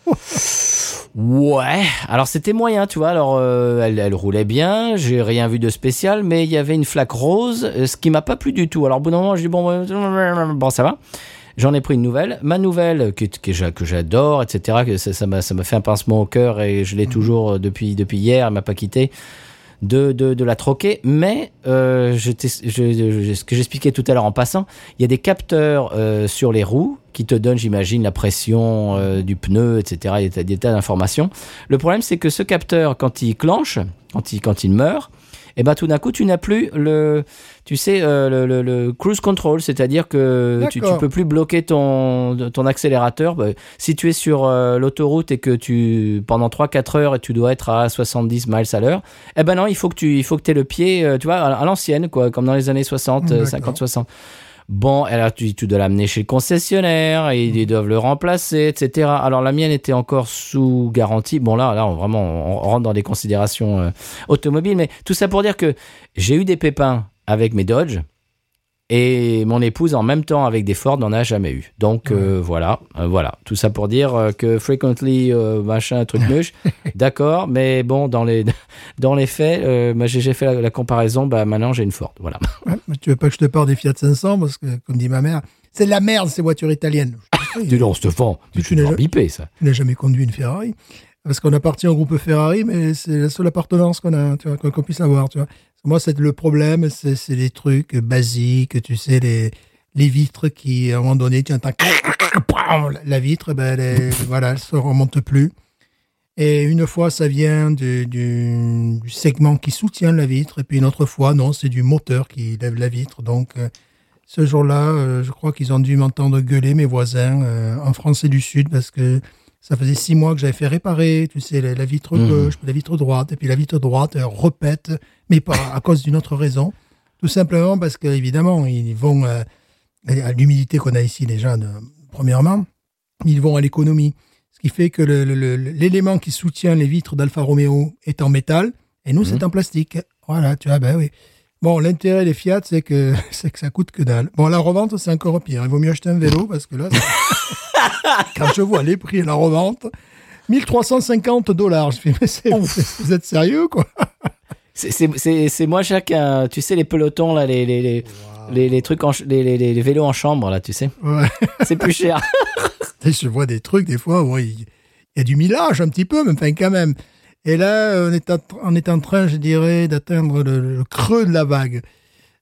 Ouais, alors c'était moyen, tu vois. Alors euh, elle, elle roulait bien, j'ai rien vu de spécial, mais il y avait une flaque rose, euh, ce qui m'a pas plu du tout. Alors au bout d'un moment, je dis bon, euh, bon ça va. J'en ai pris une nouvelle. Ma nouvelle, que, que, que j'adore, etc., que ça m'a ça m'a fait un pincement au cœur et je l'ai toujours euh, depuis, depuis hier, elle m'a pas quitté, de, de, la troquer. Mais euh, je je- ce que j'expliquais tout à l'heure en passant, il y a des capteurs euh, sur les roues qui te donnent, j'imagine, la pression euh, du pneu, etc., des tas, des tas d'informations. Le problème, c'est que ce capteur, quand il clenche, quand il, quand il meurt, et ben tout d'un coup, tu n'as plus le, tu sais, euh, le, le- le cruise control, c'est-à-dire que tu, D'accord. peux plus bloquer ton, ton accélérateur. Bah, si tu es sur euh, l'autoroute et que tu, pendant 3-4 heures, et tu dois être à 70 miles à l'heure, eh ben non, il faut que tu, il faut que aies le pied, euh, tu vois, à, à l'ancienne, quoi, comme dans les années 60, euh, D'accord. 50, 60. Bon, alors tu, tu dois l'amener chez le concessionnaire et ils doivent le remplacer, etc. Alors la mienne était encore sous garantie. Bon là, là, on, vraiment, on rentre dans des considérations euh, automobiles, mais tout ça pour dire que j'ai eu des pépins avec mes Dodge et mon épouse en même temps avec des Ford n'en a jamais eu. Donc euh, voilà, euh, voilà, tout ça pour dire euh, que frequently machin truc muche, d'accord, mais bon dans les dans les faits, j'ai fait la, la comparaison, bah maintenant j'ai une Ford, voilà. Ouais, mais Tu veux pas que je te parle des Fiat 500 parce que, comme dit ma mère, c'est de la merde ces voitures italiennes. Dis donc, Stéphane, Tu tu ja- biper ça. Je n'ai jamais conduit une Ferrari. Parce qu'on appartient au groupe Ferrari, mais c'est la seule appartenance qu'on a, qu'on puisse avoir. Moi, c'est le problème, c'est les trucs basiques, tu sais, les, vitres qui, à un moment donné, tu entends la vitre, ben, elle voilà, elle se remonte plus. Et une fois, ça vient du, segment qui soutient la vitre, et puis une autre fois, non, c'est du moteur qui lève la vitre. Donc, euh, ce jour-là, euh, je crois qu'ils ont dû m'entendre gueuler, mes voisins, euh, en français du Sud, parce que ça faisait six mois que j'avais fait réparer, tu sais, la, la vitre Mhm. gauche, la vitre droite, et puis la vitre droite elle repète, mais pas à cause d'une autre raison. Tout simplement parce qu'évidemment, ils vont euh, à l'humidité qu'on a ici déjà, de- premièrement, ils vont à l'économie. Ce qui fait que l'élément qui soutient les vitres d'Alfa Romeo est en métal, et nous, c'est en plastique. Voilà, tu vois, ben oui. Bon, l'intérêt des Fiat, c'est que, c'est que ça coûte que dalle. Bon, la revente, c'est encore pire. Il vaut mieux acheter un vélo parce que là, ça- quand je vois les prix à la revente, 1350 dollars. Je fais, mais c'est- vous êtes sérieux, quoi? C'est- C'est c'est- c'est moi chacun. Tu sais, les pelotons, là, les, les, les, les, les trucs, en, les, les, vélos en chambre, là, tu sais. Ouais. C'est plus cher. Et je vois des trucs, des fois, il il y a du millage un petit peu, mais enfin quand même. Et là, on est, en, on est en train, je dirais, d'atteindre le, le creux de la vague.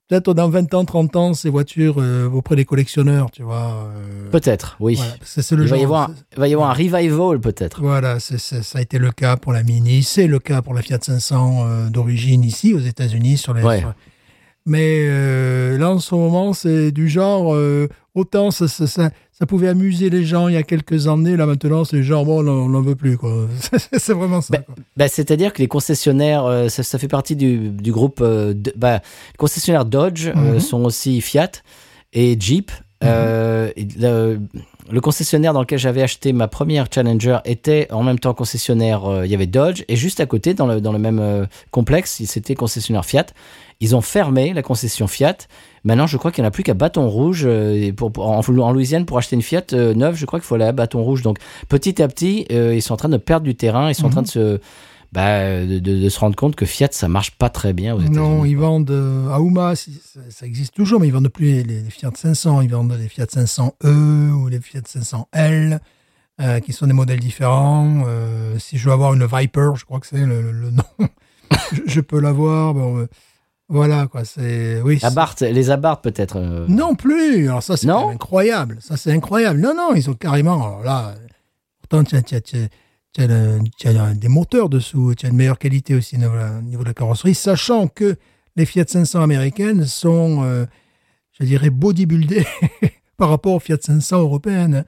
Peut-être dans 20 ans, 30 ans, ces voitures euh, auprès des collectionneurs, tu vois. euh, Peut-être, oui. voilà, c'est le il, va y genre- avoir, il va y avoir un revival, peut-être. Voilà, ça a été le cas pour la Mini, c'est le cas pour la Fiat 500 euh, d'origine ici aux États-Unis sur les. Ouais. sur- Mais là, en ce moment, c'est du genre autant ça, ça, ça, ça pouvait amuser les gens il y a quelques années, là maintenant, c'est genre bon, on n'en veut plus quoi. c'est vraiment ça. quoi. Bah, C'est-à-dire que les concessionnaires, euh, ça, ça fait partie du, du groupe. euh, de- bah, les concessionnaires Dodge euh, Mhm. sont aussi Fiat et Jeep. Euh, et le, concessionnaire dans lequel j'avais acheté ma première Challenger était en même temps concessionnaire. euh, il y avait Dodge et juste à côté, dans le, dans le même euh, complexe, c'était concessionnaire Fiat. Ils ont fermé la concession Fiat. Maintenant, je crois qu'il n'y en a plus qu'à Bâton Rouge. euh, et pour, pour- en, en Louisiane, pour acheter une Fiat euh, neuve, je crois qu'il faut aller à Bâton Rouge. Donc, petit à petit, ils sont en train de perdre du terrain. Ils sont en train de se, bah, de, de- de se rendre compte que Fiat, ça marche pas très bien aux États-Unis. Non, ils vendent euh, à si- ça, ça existe toujours, mais ils vendent plus les, les Fiat 500, ils vendent les Fiat 500e ou les Fiat 500L, euh, qui sont des modèles différents. Euh, si je veux avoir une Viper, je crois que c'est le, nom, je, je peux l'avoir. Bon, euh, voilà, quoi, c'est... Oui, Abarth, les Abarth peut-être. euh, Non plus Alors ça, c'est incroyable. Ça, c'est incroyable. Non, non, ils ont carrément... Alors là, pourtant, as, tu as- tu as- des moteurs dessous, tu as une meilleure qualité aussi au niveau de la- au niveau de la carrosserie, sachant que les Fiat 500 américaines sont, euh, je dirais, bodybuildées par rapport aux Fiat 500 européennes.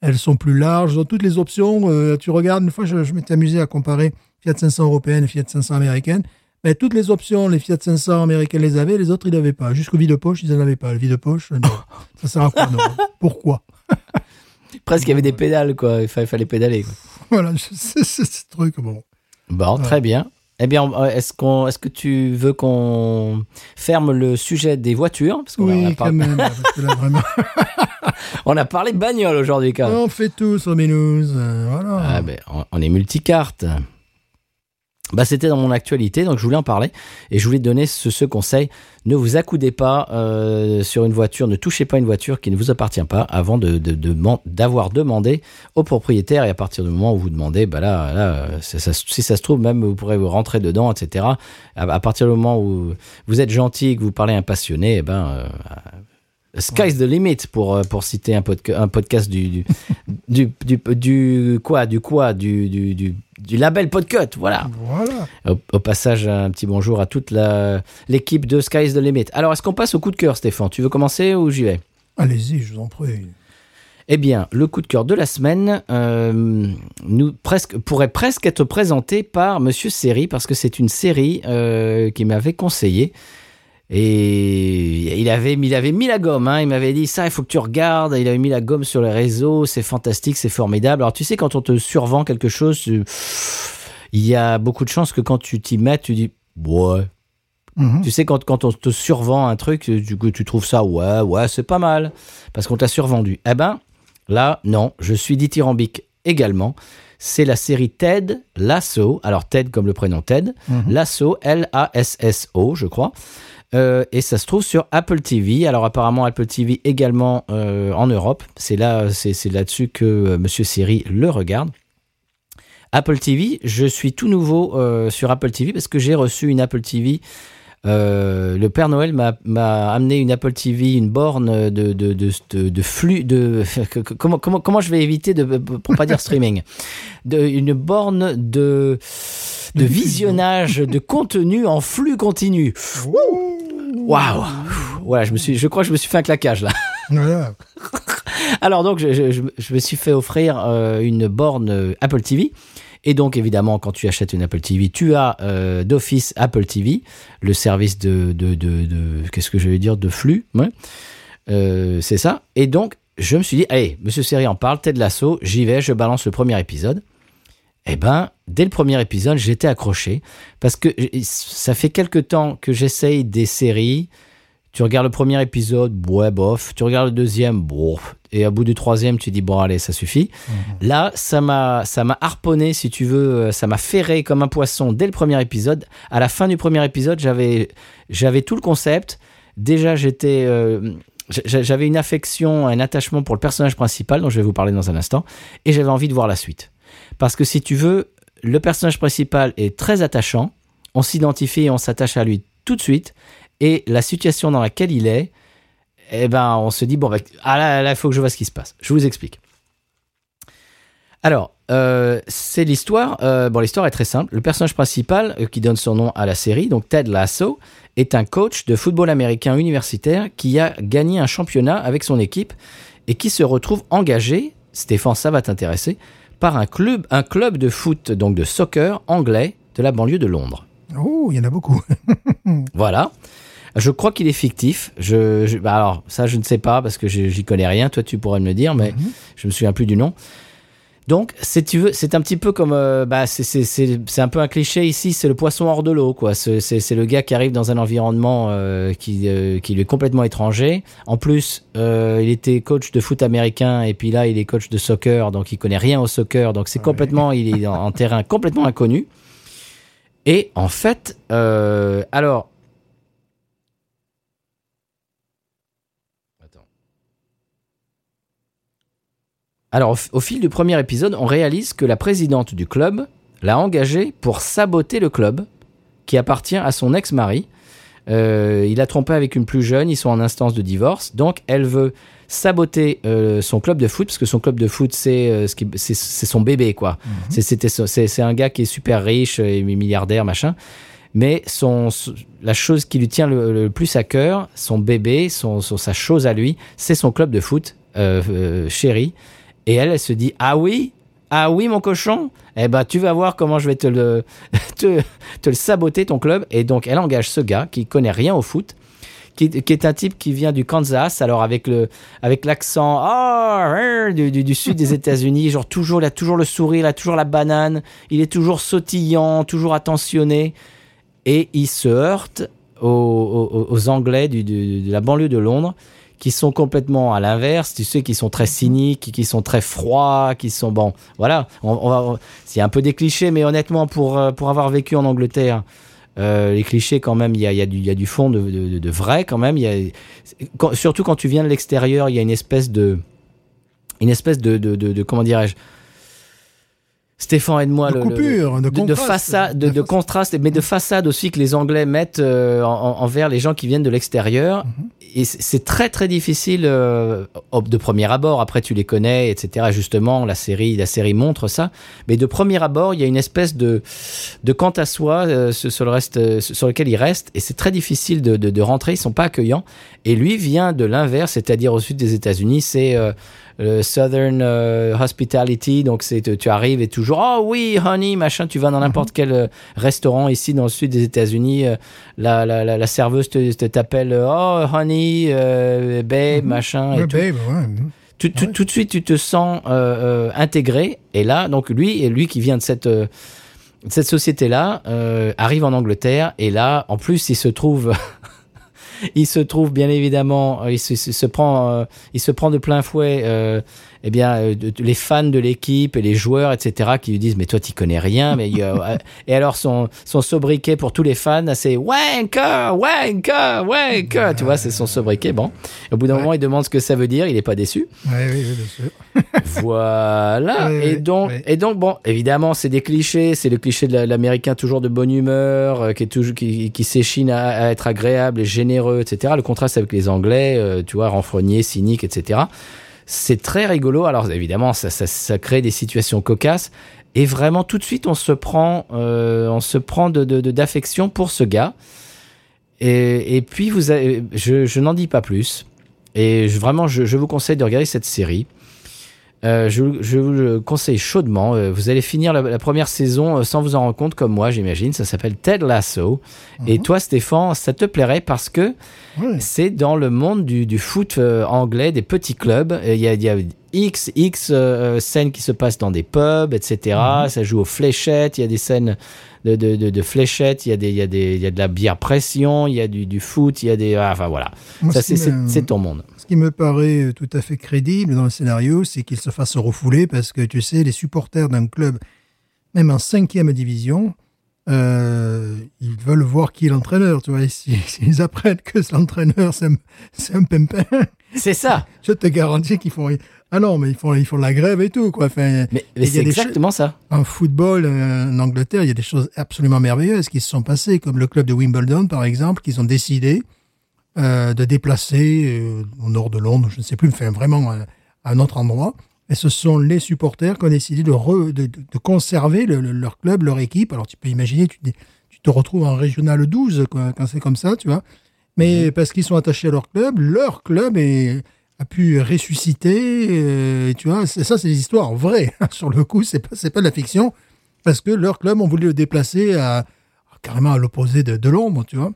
Elles sont plus larges, ont toutes les options. Euh, tu regardes, une fois, je, m'étais amusé à comparer Fiat 500 européennes et Fiat 500 américaines. Mais toutes les options, les Fiat 500 américaines les avaient, les autres, ils n'avaient pas. Jusqu'au vide-poche, ils n'en avaient pas. Le vide-poche, non. Ça sert à quoi, non? Pourquoi? Presque, il y avait des pédales, quoi. Il fallait pédaler. Quoi. Voilà, c'est ce truc, bon. Bon, très bien. Eh bien, on- est-ce qu'on, est-ce que tu veux qu'on ferme le sujet des voitures? Parce qu'on a- on, a Oui, par- quand même. parce que là, vraiment, on a parlé bagnole aujourd'hui, quand même. on fait tout sur news. euh, voilà. Ah ben, on, on est multicarte. Bah, c'était dans mon actualité, donc je voulais en parler et je voulais donner ce, conseil. Ne vous accoudez pas euh, sur une voiture, ne touchez pas une voiture qui ne vous appartient pas avant de, d'avoir demandé au propriétaire et à partir du moment où vous demandez, bah là, là si ça se trouve, même vous pourrez vous rentrer dedans, etc. À, à partir du moment où vous êtes gentil et que vous parlez un passionné, eh ben, euh, Sky's the limit pour, euh, pour citer un, podca- un podcast du, du, du, du, du quoi, du quoi, du, du, du, du label Podcut, voilà. Voilà. Au, au passage, un petit bonjour à toute la- l'équipe de Sky's the limit. Alors, est-ce qu'on passe au coup de cœur, Stéphane? Tu veux commencer ou j'y vais? Allez-y, je vous en prie. eh bien, le coup de cœur de la semaine euh, nous presque, pourrait presque être présenté par Monsieur Seri, parce que c'est une série euh, qu'il m'avait conseillé. Et il avait, il avait mis la gomme, hein. il m'avait dit ça, il faut que tu regardes. Il avait mis la gomme sur les réseaux, c'est fantastique, c'est formidable. Alors tu sais, quand on te survend quelque chose, tu- il y a beaucoup de chances que quand tu t'y mets, tu dis ouais. Mhm. Tu sais, quand, quand on te survend un truc, tu, tu trouves ça, ouais, ouais, c'est pas mal, parce qu'on t'a survendu. Eh ben, là, non, je suis dithyrambique également. C'est la série Ted Lasso. Alors, Ted comme le prénom Ted. Lasso, L-A-S-S-O, je crois. Euh, et ça se trouve sur Apple TV. Alors, apparemment, Apple TV également euh, en Europe. C'est là, c'est là-dessus que euh, Monsieur Seri le regarde. Apple TV, je suis tout nouveau sur Apple TV parce que j'ai reçu une Apple TV. Le Père Noël m'a- amené une Apple TV, une borne de, de, flux de comment, comment, comment je vais éviter de pour pas dire streaming, une borne de de visionnage de contenu en flux continu. Waouh, voilà, je me suis, je crois que je me suis fait un claquage là. Voilà. Alors donc, je, je- je- je me suis fait offrir euh, une borne euh, Apple TV. Et donc, évidemment, quand tu achètes une Apple TV, tu as euh, d'office Apple TV, le service de... de, de, de- Qu'est-ce que je vais dire De flux. ouais. Euh, C'est ça. Et donc, je me suis dit, allez, Monsieur Seri en parle, Ted Lasso, j'y vais, je balance le premier épisode. Eh ben, dès le premier épisode, j'étais accroché parce que ça fait quelque temps que j'essaye des séries. Tu regardes le premier épisode, ouais, bof. Tu regardes le deuxième, bof. Et au bout du troisième, tu dis bon, allez, ça suffit. Là, ça m'a, ça m'a harponné, si tu veux, euh, ça m'a ferré comme un poisson dès le premier épisode. À la fin du premier épisode, j'avais, j'avais tout le concept. Déjà, j'étais, euh, j'a- j'avais une affection, un attachement pour le personnage principal, dont je vais vous parler dans un instant, et j'avais envie de voir la suite. Parce que si tu veux, le personnage principal est très attachant. On s'identifie et on s'attache à lui tout de suite. Et la situation dans laquelle il est, eh ben, on se dit, bon, bah, ah là, là, il faut que je vois ce qui se passe. Je vous explique. Alors, euh, c'est l'histoire. euh, bon, l'histoire est très simple. Le personnage principal, euh, qui donne son nom à la série, donc Ted Lasso, est un coach de football américain universitaire qui a gagné un championnat avec son équipe et qui se retrouve engagé, Stéphane, ça va t'intéresser, par un club, un club de foot, donc de soccer anglais de la banlieue de Londres. Oh, il y en a beaucoup. Voilà. Je crois qu'il est fictif. Je, je- bah alors, ça, je ne sais pas parce que je- j'y connais rien. Toi, tu pourrais me le dire, mais je me souviens plus du nom. Donc, si tu veux, c'est un petit peu comme, euh, bah, c'est- un peu un cliché ici. C'est le poisson hors de l'eau, quoi. C'est le gars qui arrive dans un environnement euh, qui, euh, qui lui est complètement étranger. En plus, il était coach de foot américain et puis là, il est coach de soccer, donc il connaît rien au soccer. Donc, c'est complètement, il est en, en terrain complètement inconnu. Et en fait, alors, Alors, au, fil du premier épisode, on réalise que la présidente du club l'a engagé pour saboter le club qui appartient à son ex-mari. Euh, il a trompé avec une plus jeune, ils sont en instance de divorce, donc elle veut saboter euh, son club de foot parce que son club de foot c'est euh, ce son bébé quoi. So- C'est un gars qui est super riche et milliardaire machin. Mais son, la chose qui lui tient le, le plus à cœur, son bébé, son, son- sa chose à lui, c'est son club de foot chéri. Et elle, elle se dit ah oui, ah oui mon cochon, eh ben tu vas voir comment je vais te le te, te le saboter ton club. Et donc elle engage ce gars qui connaît rien au foot. Qui, qui est un type qui vient du Kansas, alors avec avec l'accent ah, euh, du, du- sud des États-Unis, genre toujours il a toujours le sourire, il a toujours la banane, il est toujours sautillant, toujours attentionné, et il se heurte aux, aux- Anglais de la banlieue de Londres qui sont complètement à l'inverse, tu sais, qui sont très cyniques, qui sont très froids, qui sont bon, voilà. C'est un peu des clichés, mais honnêtement, pour euh, pour avoir vécu en Angleterre, euh, les clichés quand même, il y a, du fond de, vrai quand même. Y a, surtout quand tu viens de l'extérieur, il y a une espèce de une espèce de- comment dirais-je Stéphane aide-moi De le, le- coupure, de de, façade, de, De de contraste, mais de façade aussi que les Anglais mettent euh, en- en- envers les gens qui viennent de l'extérieur. Et c'est- très très difficile euh, de premier abord. Après, tu les connais, etc. Justement, la série, la série montre ça. Mais de premier abord, il y a une espèce de de quant à soi euh, sur le reste, sur lequel ils restent. Et c'est très difficile de, de, de rentrer. Ils sont pas accueillants. Et lui vient de l'inverse, c'est-à-dire au sud des États-Unis, c'est le Southern Hospitality. Donc, c'est tu arrives et toujours, oh oui, honey, machin. Tu vas dans n'importe quel euh, restaurant ici dans le sud des États-Unis, euh, la, la, la, la serveuse te t'appelle, euh, oh honey, euh, babe, machin. et Ouais, tout. babe, ouais. Tout, de suite, tu te sens euh, intégré. Et là, donc lui, et lui qui vient de cette euh, cette société-là, euh, arrive en Angleterre. Et là, en plus, il se trouve, il se trouve bien évidemment, il se, prend, il se prend de plein fouet. Eh bien, euh, de- les fans de l'équipe et les joueurs, etc., qui lui disent mais toi, tu connais rien. Mais euh, et alors son son sobriquet pour tous les fans, c'est wanker, wanker, wanker. Tu vois, c'est son sobriquet. Bon, au bout d'un moment, il demande ce que ça veut dire. Il est pas déçu. Ouais, oui, oui, bien sûr. Voilà. Et donc, et donc, bon, évidemment, c'est des clichés. C'est le cliché de la- l'américain toujours de bonne humeur, euh, qui est toujours, qui, qui s'échine à, à être agréable et généreux, etc. Le contraste avec les Anglais, euh, tu vois, renfrogné, cynique, etc. C'est très rigolo. Alors, évidemment, ça, crée des situations cocasses. Et vraiment, tout de suite, on se prend, euh, on se prend de, d'affection pour ce gars. Et, puis, vous je, n'en dis pas plus. Et vraiment, je vous conseille de regarder cette série. Euh, je, je vous le conseille chaudement. Euh, vous allez finir la, la première saison euh, sans vous en rendre compte, comme moi, j'imagine. Ça s'appelle Ted Lasso. Et toi, Stéphane, ça te plairait parce que c'est dans le monde du, du foot anglais, des petits clubs. Il y a, il y a X, X scènes qui se passent dans des pubs, etc. Ça joue aux fléchettes, il y a des scènes de, de, de, de fléchettes, il y, a des, il, y a des, il y a de la bière pression, il y a du, du foot, il y a des... ah, Enfin voilà, Moi, ça c'est ton monde. Ce qui me paraît euh, tout à fait crédible dans le scénario, c'est qu'il se fasse refouler parce que tu sais, les supporters d'un club, même en cinquième division, euh, ils veulent voir qui est l'entraîneur. Tu vois, si- s'ils apprennent que l'entraîneur c'est un, c'est un pimpin, C'est ça je te garantis qu'ils font. Ah non, mais ils font, ils font la grève et tout quoi. Enfin, Mais, c'est exactement ça. en football, euh, en Angleterre, il y a des choses absolument merveilleuses qui se sont passées, comme le club de Wimbledon, par exemple, qui ont décidé euh, de déplacer euh, au nord de Londres, je ne sais plus, enfin vraiment à un autre endroit. Et ce sont les supporters qui ont décidé de, re- de, conserver le- le- leur club, leur équipe. Alors tu peux imaginer, tu, te- tu te retrouves en régional 12 quoi, quand c'est comme ça, tu vois. Mais parce qu'ils sont attachés à leur club, leur club est- a pu ressusciter. euh, tu vois, c'est- ça, c'est des histoires vraies. Sur le coup, c'est pas, c'est pas de la fiction. Parce que leur club ont voulu le déplacer à, carrément à l'opposé de, de Londres, tu vois.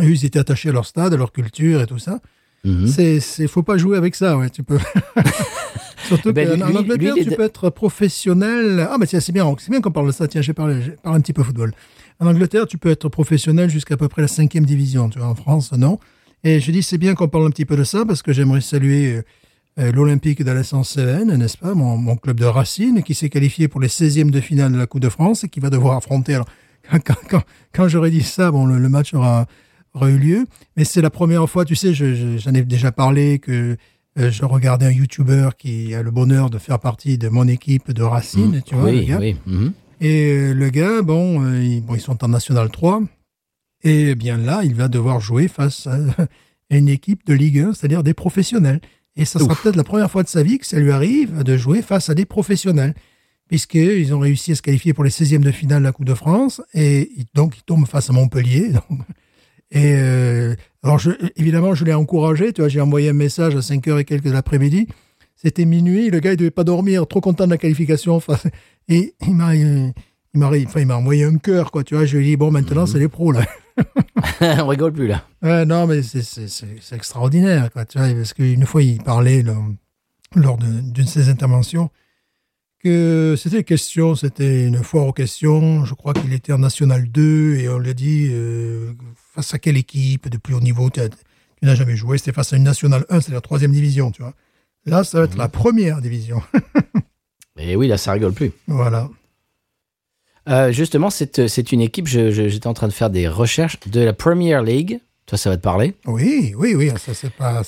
Et ils étaient attachés à leur stade, à leur culture et tout ça. Mhm. C'est, c'est, faut pas jouer avec ça, ouais. Tu peux. Surtout Eh ben, lui- en Angleterre, lui, tu de- peux être professionnel. Ah, mais tiens, c'est bien, c'est bien qu'on parle de ça. Tiens, j'ai parlé, j'ai parlé un petit peu football. En Angleterre, tu peux être professionnel jusqu'à peu près la cinquième division. Tu vois, en France, non. Et je dis, c'est bien qu'on parle un petit peu de ça parce que j'aimerais saluer euh, euh, l'Olympique d'Alsace-Cévennes, n'est-ce pas, mon, mon club de Racine, qui s'est qualifié pour les 16e de finale de la Coupe de France et qui va devoir affronter. Alors, quand, quand, j'aurais dit ça, bon, le, le match aura eu lieu, mais c'est la première fois, tu sais, je- je- j'en ai déjà parlé que euh, je regardais un YouTuber qui a le bonheur de faire partie de mon équipe de Racine, tu vois, le oui, gars. oui. mhm. Et euh, le gars, bon, euh, ils, bon, ils sont en National 3. Et bien là, il va devoir jouer face à, une équipe de Ligue 1, c'est-à-dire des professionnels. Et ça sera peut-être la première fois de sa vie que ça lui arrive de jouer face à des professionnels. Puisqu'ils ont réussi à se qualifier pour les 16e de finale de la Coupe de France. Et donc, il tombe face à Montpellier. donc. Et euh, alors, je, évidemment, je l'ai encouragé. Tu vois, j'ai envoyé un message à 5 heures et quelques de l'après-midi. C'était minuit, le gars, il devait pas dormir, trop content de la qualification. Enfin, et il m'a, il m'a, enfin, il m'a envoyé un cœur, quoi. Tu vois, je lui ai dit, bon, maintenant, c'est les pros, là. On rigole plus là. Ouais, non, mais c'est, c'est, c'est, c'est extraordinaire, quoi. Tu vois, parce qu'une fois, il parlait, là, lors de- d'une de ses interventions, que c'était une question, c'était une foire aux questions. Je crois qu'il était en National 2 et on lui a dit, euh, face à quelle équipe de plus haut niveau tu, as- tu n'as jamais joué? C'était face à une National 1, c'est la troisième division, tu vois. Là, ça va être la première division. Et oui, là, ça rigole plus. voilà. Euh, justement, c'est c'est une équipe, j'étais en train de faire des recherches de la Premier League. Toi, ça va te parler. Oui, oui, oui, ça c'est pas.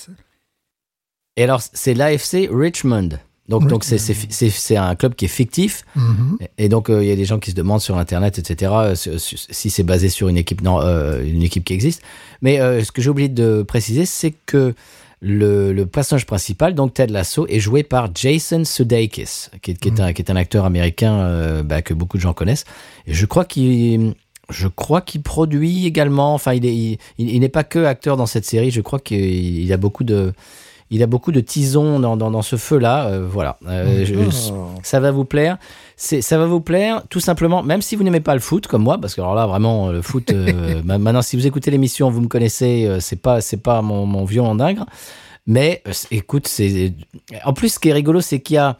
Et alors, c'est l'AFC Richmond. Donc, donc c'est- un club qui est fictif. Mhm. Et donc, euh, il y a des gens qui se demandent sur Internet, etc., euh, si, c'est basé sur une équipe, non, euh, une équipe qui existe. Mais euh, ce que j'ai oublié de préciser, c'est que le, le personnage principal, donc Ted Lasso, est joué par Jason Sudeikis, qui est, qui est, un, qui est un acteur américain bah, que beaucoup de gens connaissent. Et je crois qu'il... Je crois qu'il produit également. Enfin, il est, il, il n'est pas que acteur dans cette série. Je crois qu'il il a beaucoup de, il a beaucoup de tisons dans, dans, dans ce feu-là. euh, voilà. Euh, je- ça va vous plaire. Ça va vous plaire, tout simplement, même si vous n'aimez pas le foot comme moi, parce que alors là vraiment le foot. euh, ma- maintenant, si vous écoutez l'émission, vous me connaissez. c'est pas, pas mon, mon violon d'ingre. Mais euh, c'est- écoute, c'est. En plus, ce qui est rigolo, c'est qu'il y a.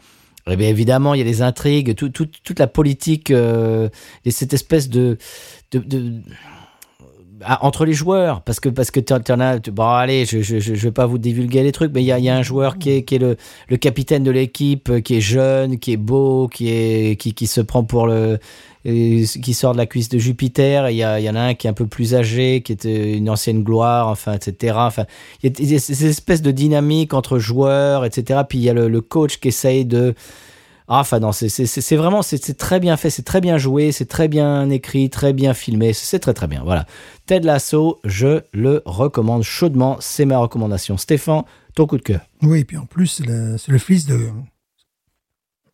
Eh bien, évidemment, il y a des intrigues, tout, tout- toute la politique, et cette espèce de, de, de- entre les joueurs, parce que parce que t'en t'en as. Bon, allez, je, je je vais pas vous divulguer les trucs, mais il y a, y a un joueur qui est qui est le le capitaine de l'équipe, euh, qui est jeune, qui est beau, qui est qui qui se prend pour le euh, qui sort de la cuisse de Jupiter. Il y a y en a un qui est un peu plus âgé, qui est euh, une ancienne gloire, enfin, etc. Enfin, il y a, y a ces espèces de dynamique entre joueurs, etc. Puis il y a le coach qui essaye de ah, enfin non, c'est vraiment c'est très bien fait, c'est très bien joué, c'est très bien écrit, très bien filmé, c'est très très bien. Voilà. Ted Lasso, je le recommande chaudement, c'est ma recommandation. Stéphane, ton coup de cœur. Oui, puis en plus, c'est le fils de.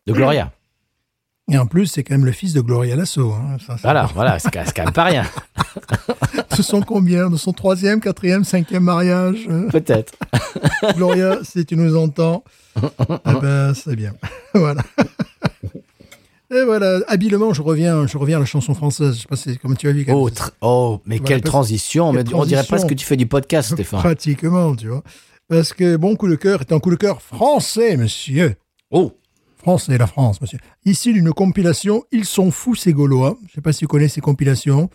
De Gloria. Et en plus, c'est quand même le fils de Gloria Lasso. Hein. Ça, Voilà, voilà, c'est quand même pas rien. Ce sont combien? De son troisième, quatrième, cinquième mariage euh, Peut-être. Gloria, si tu nous entends, eh ben, c'est bien. voilà. Et voilà, habilement, je reviens, je reviens à la chanson française. Je sais pas si, comment tu as vu. Oh, oh mais quelle transition. quelle Mais on dirait presque que tu fais du podcast, Stéphane. Pratiquement, tu vois. Parce que Bon Coup de Cœur est un coup de cœur français, monsieur. Oh, Français, la France, monsieur. Issu d'une compilation Ils sont fous, ces Gaulois. Je sais pas si vous connaissez ces compilations.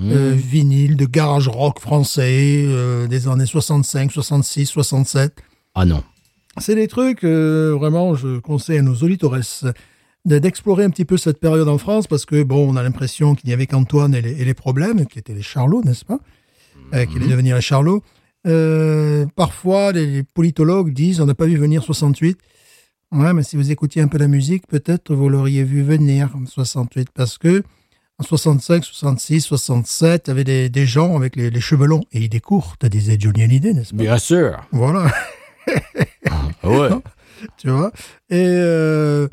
Euh, vinyle de garage rock français euh, des années 65, 66, 67. ah non. C'est des trucs, euh, vraiment, je conseille à nos auditeurs de- d'explorer un petit peu cette période en France parce que, bon, on a l'impression qu'il n'y avait qu'Antoine et, les- et les problèmes, qui étaient les Charlots, n'est-ce pas? Qui allaient devenir les Charlots. Parfois, les, les politologues disent on n'a pas vu venir 68. Ouais, mais si vous écoutiez un peu la musique, peut-être vous l'auriez vu venir en 68 parce que en 65, 66, 67, il y avait des, des gens avec les, les cheveux longs et idées courtes, disait Johnny Hallyday, n'est-ce pas? Bien sûr. Voilà. Ah ouais. tu vois? Et, euh,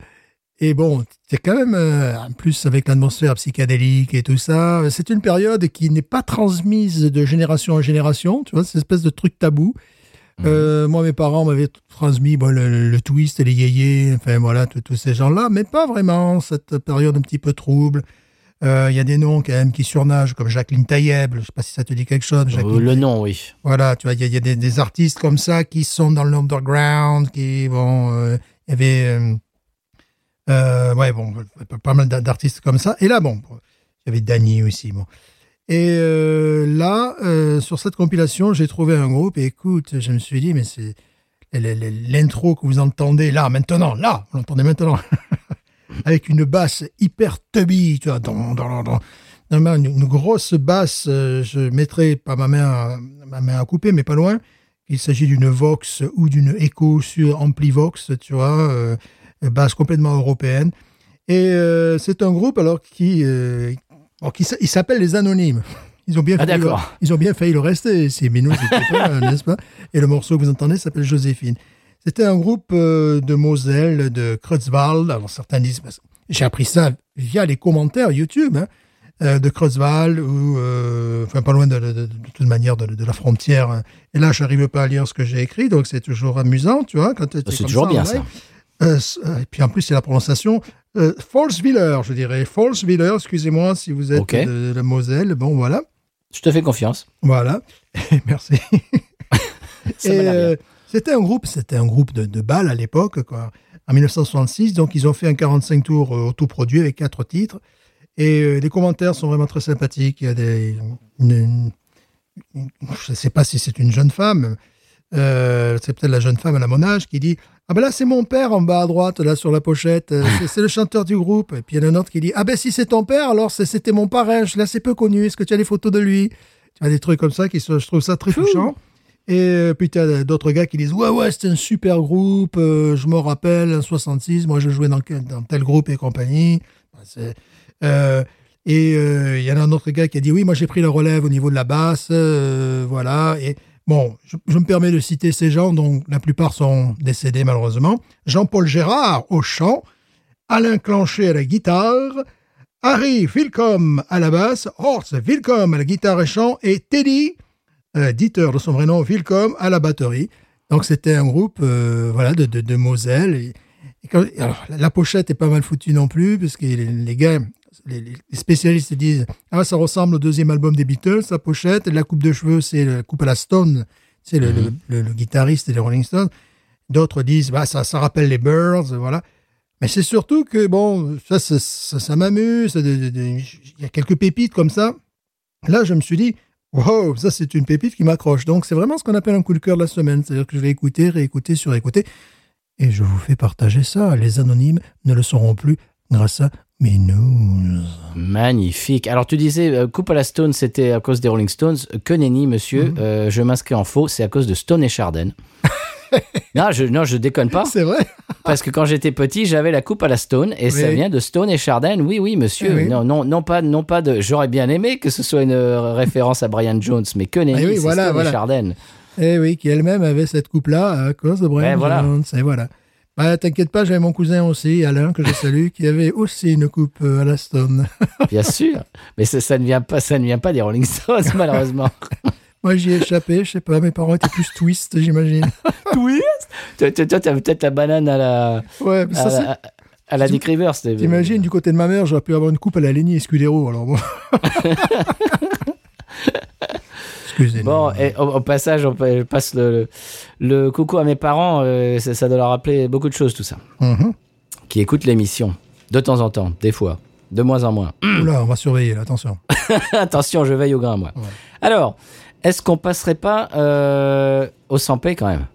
et bon, c'est quand même, euh, en plus avec l'atmosphère psychédélique et tout ça, c'est une période qui n'est pas transmise de génération en génération, tu vois, c'est une espèce de truc tabou. Euh, moi, mes parents m'avaient transmis bon, le, le twist et les yéyés, enfin voilà, tous ces gens-là, mais pas vraiment cette période un petit peu trouble. Euh, Il y a des noms quand même qui surnagent, comme Jacqueline Taïeb, je sais pas si ça te dit quelque chose. Euh, le nom, oui. voilà, tu vois, il y a, il y a des, des artistes comme ça qui sont dans l'underground, qui, bon, il y avait, ouais, bon, pas mal d'a- d'artistes comme ça. Et là, bon, il y avait Danny aussi, bon. Et euh, là, euh, sur cette compilation, j'ai trouvé un groupe, et écoute, je me suis dit, mais c'est l'intro que vous entendez là, maintenant, là, vous l'entendez maintenant, avec une basse hyper tubby, tu vois, dans, dans, dans une, une grosse basse, euh, je mettrai pas ma main, à, ma main à couper, mais pas loin. Il s'agit d'une Vox ou d'une Echo sur AmpliVox, tu vois, basse complètement européenne. Et c'est un groupe alors qui, alors, qui s- il s'appelle les Anonymes. Ils ont bien Ah, failli ils ont bien failli le rester. C'est mais nous, c'était pas, n'est-ce pas? Et le morceau que vous entendez s'appelle Joséphine. C'était un groupe euh, de Moselle, de Creutzwald. Alors certains disent, parce- j'ai appris ça via les commentaires YouTube hein, euh, de Creutzwald ou euh, enfin pas loin de, de- de- de toute manière de, la frontière. Et là, je n'arrive pas à lire ce que j'ai écrit, donc c'est toujours amusant, tu vois. quand t'es C'est toujours en bien, ça. Euh, euh, et puis en plus, c'est la prononciation euh, Falsviller, je dirais. Falsviller, excusez-moi si vous êtes de, la Moselle. Bon, voilà. Je te fais confiance. Voilà. Merci. Euh, c'était un groupe, c'était un groupe de, de balles à l'époque, quoi. En 1966, donc ils ont fait un 45 tours euh, autoproduit avec quatre titres. Et euh, les commentaires sont vraiment très sympathiques. Il y a des, une- une- une- je ne sais pas si c'est une jeune femme, c'est peut-être la jeune femme à la mon âge qui dit ah ben là c'est mon père en bas à droite là sur la pochette, Euh, c'est- c'est le chanteur du groupe. Et puis il y en a un autre qui dit ah ben si c'est ton père alors c'est- c'était mon parrain, l'ai assez peu connu. Est-ce que tu as des photos de lui? Tu as des trucs comme ça qui sont, je trouve ça très touchant. Et euh, puis tu as d'autres gars qui disent ouais ouais c'est un super groupe, euh, je me rappelle en 66, moi je jouais dans, tel groupe et compagnie. C'est- euh, et euh, il y en a un autre gars qui a dit oui moi j'ai pris la relève au niveau de la basse, voilà. Et bon je, me permets de citer ces gens dont la plupart sont décédés malheureusement. Jean-Paul Gérard au chant, Alain Clancher à la guitare. Harry Vilcom à la basse, Horst Vilcom à la guitare et chant, et Teddy, euh, Dieter de son vrai nom, Vilcom à la batterie. Donc c'était un groupe euh, voilà, de, Moselle. La- pochette est pas mal foutue non plus, parce que les gars, les, les spécialistes disent Ah, ça ressemble au deuxième album des Beatles, la pochette. La coupe de cheveux, c'est la coupe à la Stone, c'est le, le, le- le guitariste des Rolling Stones. D'autres disent bah, ça, ça rappelle les Birds, voilà. Mais c'est surtout que, bon, ça, ça, ça, ça m'amuse. Il y a quelques pépites comme ça. Là, je me suis dit, wow, ça, c'est une pépite qui m'accroche. Donc, c'est vraiment ce qu'on appelle un coup de cœur de la semaine. C'est-à-dire que je vais écouter, réécouter, surécouter. Et je vous fais partager ça. Les anonymes ne le sauront plus grâce à news. Magnifique. Alors tu disais euh, coupe à la Stone, c'était à cause des Rolling Stones. Que nenni, monsieur. Mhm. Euh, je m'inscris en faux, c'est à cause de Stone et Charden. non, je, non, je déconne pas. C'est vrai Parce que quand j'étais petit, j'avais la coupe à la Stone et ça vient de Stone et Chardin. Oui, oui, monsieur. Oui. Non, non, non pas, non pas de. J'aurais bien aimé que ce soit une euh, référence à Brian Jones, mais que nenni, Ah oui, voilà, Stone voilà. et Chardin. Eh oui, qui elle-même avait cette coupe-là à cause de Brian Ouais, voilà. Jones. Et voilà. Bah, t'inquiète pas, j'avais mon cousin aussi, Alain, que je salue, qui avait aussi une coupe euh, à la Stone. Bien sûr. Mais ça, ça ne vient pas, ça ne vient pas des Rolling Stones, malheureusement. Moi, j'y ai échappé, je sais pas, mes parents étaient plus twist, j'imagine. Twist? Toi, t'as peut-être la banane à la, Ouais, mais à, ça, c'est- la- à la Dick Rivers. T'imagines, du côté de ma mère, j'aurais pu avoir une coupe à la Lenny Escudero, alors bon. Excusez-nous. Bon, et au, au passage, on pa- passe le, le, le coucou à mes parents. euh, ça, ça doit leur rappeler beaucoup de choses, tout ça. Mhm. Qui écoutent l'émission. De temps en temps, des fois. De moins en moins. Oula, on va surveiller, là, attention. Attention, je veille au grain, moi. Ouais. Alors, est-ce qu'on passerait pas euh, au 100p quand même?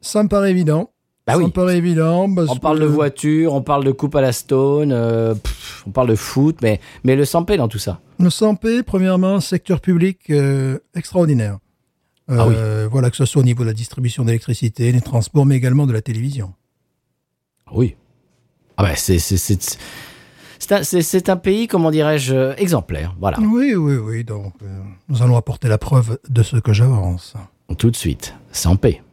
Ça me paraît évident. Bah ça oui. me paraît évident. On parle de voiture, on parle de coupe à la stone, euh, pff, on parle de foot, mais, mais le 100p dans tout ça. Le 100p, premièrement, secteur public euh, extraordinaire. Ah Euh, Voilà, que ce soit au niveau de la distribution d'électricité, des transports, mais également de la télévision. Oui. Ah bah c'est c'est c'est c'est un, un pays comment dirais-je euh, exemplaire. Voilà. Oui, oui, oui. Donc, euh, nous allons apporter la preuve de ce que j'avance. Tout de suite, 100p. Sans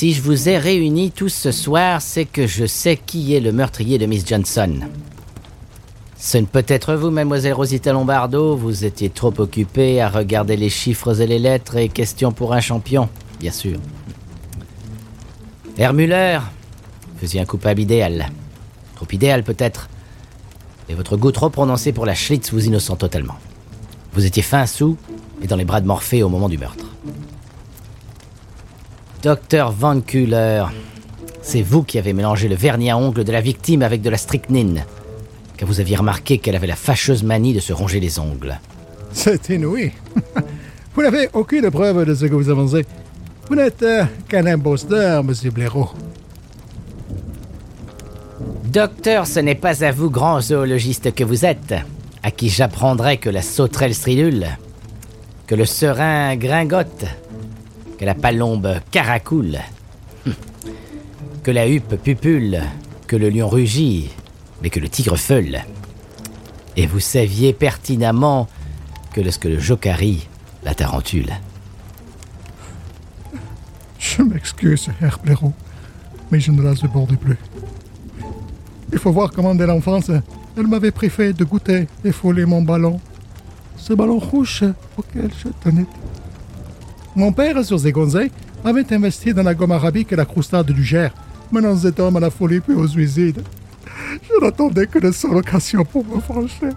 Si je vous ai réunis tous ce soir, c'est que je sais qui est le meurtrier de Miss Johnson. Ce ne peut être vous, mademoiselle Rosita Lombardo, vous étiez trop occupée à regarder les chiffres et les lettres et questions pour un champion, bien sûr. Vous faisiez un coupable idéal. Trop idéal peut-être. Et votre goût trop prononcé pour la Schlitz vous innocent totalement. Vous étiez fin sous et dans les bras de Morphée au moment du meurtre. Docteur Van Kuller, c'est vous qui avez mélangé le vernis à ongles de la victime avec de la strychnine. Car vous aviez remarqué qu'elle avait la fâcheuse manie de se ronger les ongles. C'est inouï. vous n'avez aucune preuve de ce que vous avancez. Vous n'êtes euh, qu'un imposteur, monsieur Blaireau. Docteur, ce n'est pas à vous, grand zoologiste que vous êtes, à qui j'apprendrai que la sauterelle stridule, que le serin gringote, que la palombe caracoule, que la huppe pupule, que le lion rugit, mais que le tigre feule. Et vous saviez pertinemment que lorsque le jocari, la tarentule. Je m'excuse, Herr mais je ne la supporte plus. Il faut voir comment, dès l'enfance, elle m'avait préféré de goûter et fouler mon ballon. Ce ballon rouge auquel je tenais. Mon père, sur ses conseils, avait investi dans la gomme arabique et la croustade du Gers, menant cet homme à la folie puis au suicide. Je n'attendais que de seule occasion pour me franchir.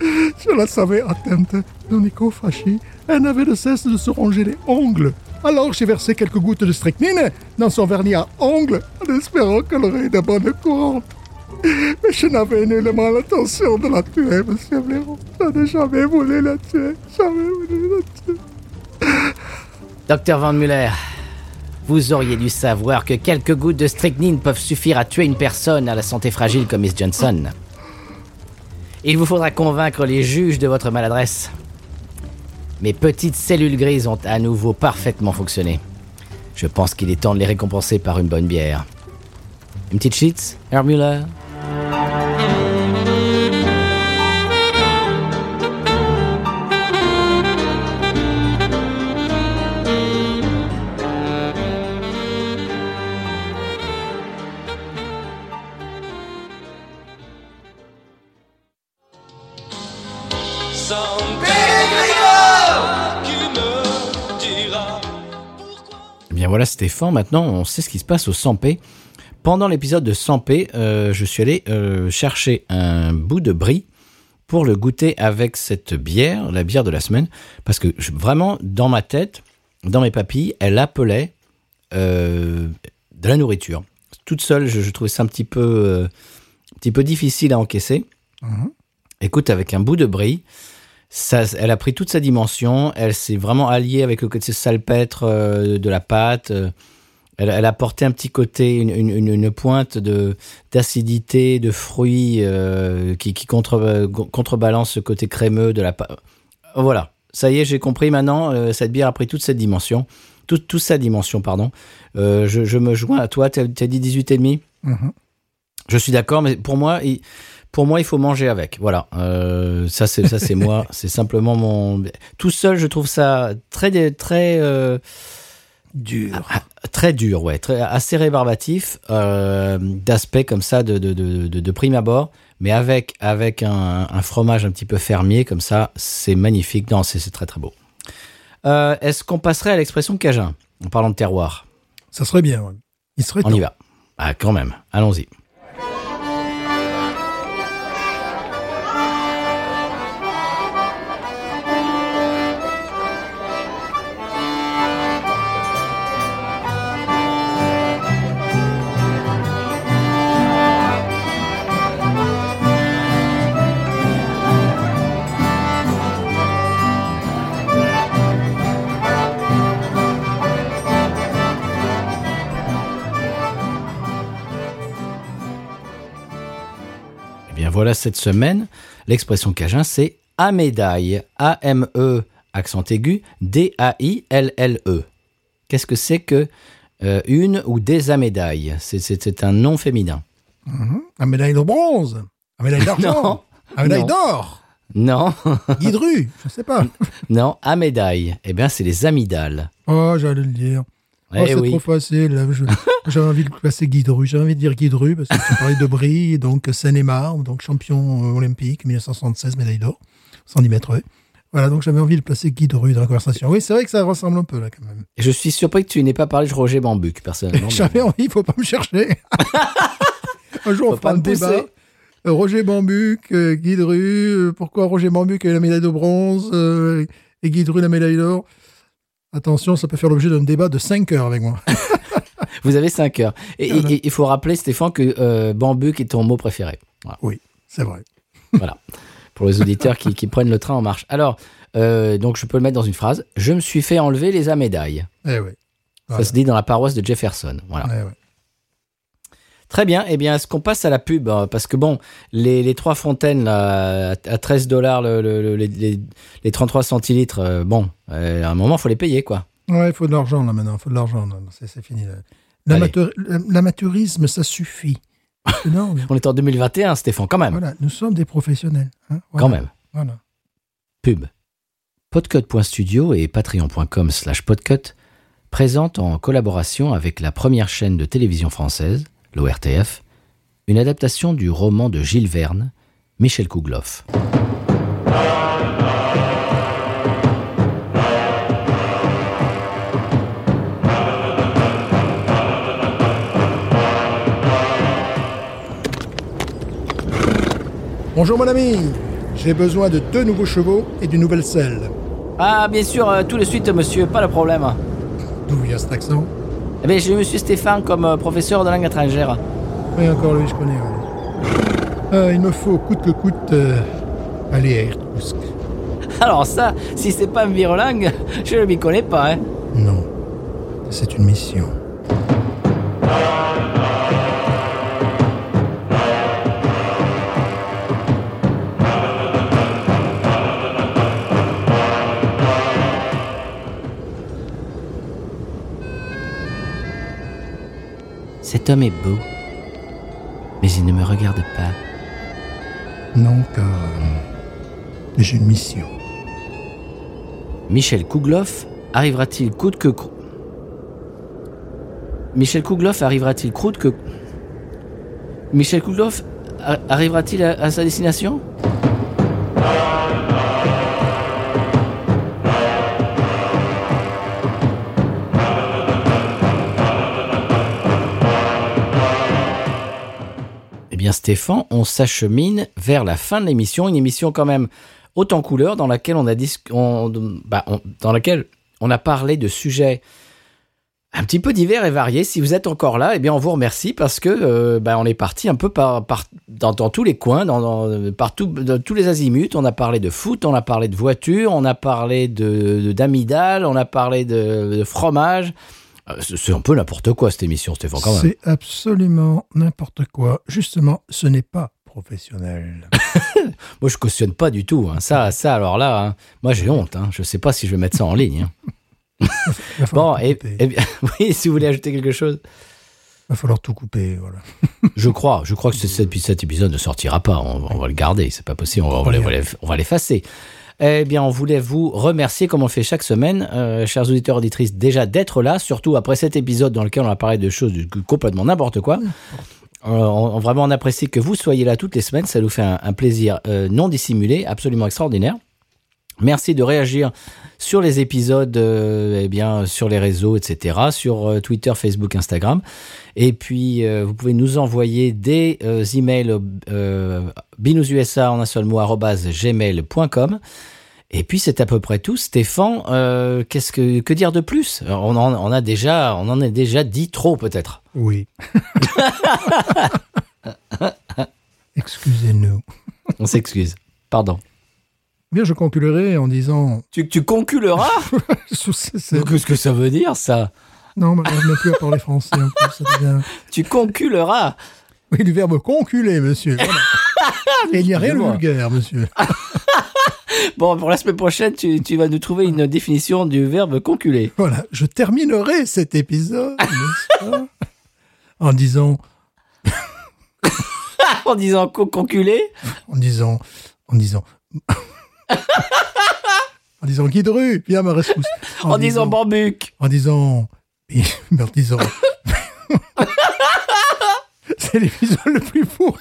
Je la savais atteinte de nicophagie. Elle n'avait de cesse de se ronger les ongles. Alors j'ai versé quelques gouttes de strychnine dans son vernis à ongles en espérant qu'elle aurait de bonne courante. Mais je n'avais nullement l'intention de la tuer, monsieur Blaireau. Je n'ai jamais voulu la tuer. Jamais voulu la tuer. Docteur Van Muller, vous auriez dû savoir que quelques gouttes de strychnine peuvent suffire à tuer une personne à la santé fragile comme Miss Johnson. Il vous faudra convaincre les juges de votre maladresse. Mes petites cellules grises ont à nouveau parfaitement fonctionné. Je pense qu'il est temps de les récompenser par une bonne bière. Une petite sheets, Herr Stéphane, maintenant on sait ce qui se passe au 100p. Pendant l'épisode de 100p, euh, je suis allé euh, chercher un bout de brie pour le goûter avec cette bière, la bière de la semaine, parce que je- vraiment, dans ma tête, dans mes papilles, elle appelait euh, de la nourriture. Toute seule, je, je trouvais ça un petit peu, un petit peu difficile à encaisser. Écoute, avec un bout de brie, ça, elle a pris toute sa dimension. Elle s'est vraiment alliée avec le côté salpêtre euh, de la pâte. euh, elle, elle a apporté un petit côté, une, une- une- une pointe de d'acidité, de fruits euh, qui, qui contre, contrebalance ce côté crémeux de la pâte. Voilà, ça y est, j'ai compris maintenant. euh, cette bière a pris toute cette dimension. tout, tout sa dimension, pardon. Je, je me joins à toi, tu as, dit 18 et demi? Mhm. Je suis d'accord, mais pour moi, il, pour moi, il faut manger avec. Voilà, Euh, ça c'est ça c'est moi, c'est simplement mon. Tout seul, je trouve ça très très euh, Dur. très dur, ouais, très assez rébarbatif euh, d'aspect comme ça de, de, de, de, de prime abord, mais avec avec un, un fromage un petit peu fermier comme ça, c'est magnifique. Non, c'est c'est très très beau. Est-ce qu'on passerait à l'expression cajun en parlant de terroir? Ça serait bien. ouais. Il serait On temps. y va. Ah, quand même. Allons-y. Voilà cette semaine, l'expression cajun c'est à médaille. A-M-E, accent aigu, D-A-I-L-L-E. Qu'est-ce que c'est que euh, une ou des amédailles? C'est- un nom féminin. Un médaille de bronze. Un médaille d'argent. Non. Un médaille d'or. Non, Guidru. Je sais pas. non, à médaille. Eh bien, c'est les amygdales. Oh, j'allais le dire. Oh, Eh c'est oui. trop facile. J'avais envie de placer Guidru. J'avais envie de dire Guidru parce que tu parlais de Brie, donc Seine-et-Marne, donc champion euh, olympique, 1976, médaille d'or, 110 mètres. Voilà, donc j'avais envie de placer Guidru dans la conversation. Oui, c'est vrai que ça ressemble un peu là quand même. Je suis surpris que tu n'aies pas parlé de Roger Bambuc, personnellement. J'avais envie, il faut pas me chercher. un jour, Faut on fera un débat. Euh, Roger Bambuc, euh, Guy Dru, euh, pourquoi Roger Bambuc a eu la médaille de bronze euh, et Guy Dru la médaille d'or? Attention, ça peut faire l'objet d'un débat de 5 heures avec moi. Vous avez 5 heures. Et Voilà. il faut rappeler, Stéphane, que euh, Bambuc est ton mot préféré. Voilà. Oui, c'est vrai. Voilà. Pour les auditeurs qui, qui prennent le train en marche. Alors, euh, donc je peux le mettre dans une phrase. Je me suis fait enlever les amédailles. Eh oui. Ça se dit dans la paroisse de Jefferson. Voilà. Eh. Très bien. Eh bien, est-ce qu'on passe à la pub euh, Parce que bon, les, les trois fontaines là, à à 13 dollars le, le- le- les, les- les 33 centilitres, euh, bon, euh, à un moment, faut les payer, quoi. Ouais, il faut de l'argent là maintenant, il faut de l'argent. C'est fini. L'amateurisme, ça suffit. Non, mais On est en 2021, Stéphane, quand même. voilà, nous sommes des professionnels. hein, voilà, Quand même. Voilà. Pub. Podcut.studio et patreon.com slash podcut présentent en collaboration avec la première chaîne de télévision française, l'ORTF, une adaptation du roman de Gilles Verne, Michel Kougloff. Bonjour mon ami, j'ai besoin de deux nouveaux chevaux et d'une nouvelle selle. Ah, bien sûr, euh, tout de suite, monsieur, pas de problème. D'où vient cet accent? Eh bien, j'ai monsieur Stéphane comme euh, professeur de langue étrangère. Oui, encore lui, je connais. ouais. Euh, il me faut coûte que coûte euh, aller à Irkoutsk. Alors ça, si c'est pas un virelangue, je ne m'y connais pas, hein. Non, c'est une mission. Cet homme est beau, mais il ne me regarde pas. Non, car euh, j'ai une mission. Michel Kougloff arrivera-t-il coûte que cou- Michel Kougloff arrivera-t-il coûte que Michel Kougloff arrivera-t-il à, à sa destination? Stéphane, on s'achemine vers la fin de l'émission, une émission quand même haute en couleur dans laquelle on a bah, dans laquelle on a parlé de sujets un petit peu divers et variés. Si vous êtes encore là, eh bien on vous remercie parce que euh, bah, on est parti un peu par, dans, tous les coins, dans, tous les azimuts. On a parlé de foot, on a parlé de voiture, on a parlé de d'amidal, on a parlé de fromage. Euh, C'est un peu n'importe quoi cette émission, Stéphane, quand même. C'est absolument n'importe quoi. Justement, ce n'est pas professionnel. Moi, je cautionne pas du tout. hein. Ça, ça, alors là, hein, moi, j'ai honte. Hein. Je sais pas si je vais mettre ça en ligne. Bon, et, couper. eh bien, oui, si vous voulez ajouter quelque chose. Il va falloir tout couper, voilà. Je crois, je crois que ce- cet, cet épisode ne sortira pas. On, on va le garder, c'est pas possible. On va, on va l'effacer. Eh bien, on voulait vous remercier, comme on le fait chaque semaine, euh, chers auditeurs auditrices, déjà d'être là, surtout après cet épisode dans lequel on a parlé de choses complètement n'importe quoi. Euh, on, vraiment, on apprécie que vous soyez là toutes les semaines. Ça nous fait un, un plaisir euh, non dissimulé, absolument extraordinaire. Merci de réagir sur les épisodes, euh, eh bien, sur les réseaux, etc., sur euh, Twitter, Facebook, Instagram. Et puis, euh, vous pouvez nous envoyer des euh, emails binoususa en un seul mot, gmail.com. Et puis, c'est à peu près tout. Stéphane, qu'est-ce que, que dire de plus? On en, on a déjà, on en a déjà dit trop, peut-être. Oui. Excusez-nous. On s'excuse. Pardon. Bien, je conclurai en disant. Tu, tu conculeras Qu'est-ce que ça veut dire, ça? Non, mais je n'ai plus à parler français. en plus, ça devient- Tu conculeras Oui, du verbe conculer, monsieur. Voilà. Et il n'y a rien de vulgaire, monsieur. Bon, pour la semaine prochaine, tu, tu vas nous trouver une définition du verbe conculer. Voilà, je terminerai cet épisode, pas? En disant, en disant co- conculer en disant, en disant, en disant Guy de rue, viens à ma rescousse. En, disant bambuc en disant, en disant, c'est l'épisode le plus pourri.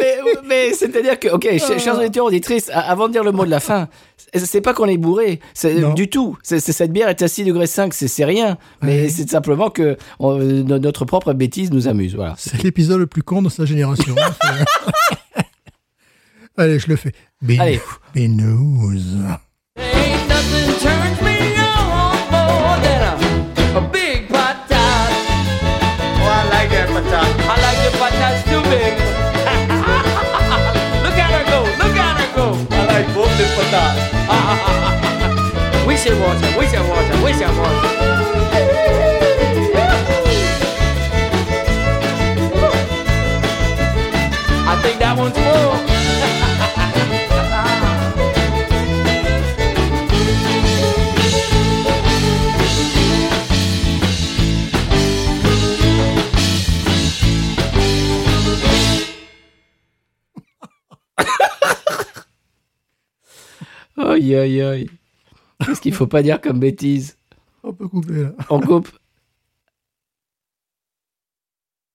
mais, mais c'est-à-dire que, ok, ch- chers auditeurs, auditrices, avant de dire le mot de la fin, c'est- pas qu'on est bourré, c'est Non. du tout. Cette bière est à 6 degrés 5, c'est rien. Mais Ouais. c'est simplement que on- no- notre propre bêtise nous amuse. Voilà. C'est l'épisode le plus con de sa génération. hein, Allez, je le fais. Bin- Allez. Binous. Ain't nothing turns me on more than a, a big patat. Oh, I like that patat. I like the patats too big. look at her go, look at her go. I like both the patats. we should watch her, we should watch her, we should watch her. I think that one's full. Aïe, aïe, aïe. Qu'est-ce qu'il faut pas dire comme bêtise? On peut couper là. On coupe?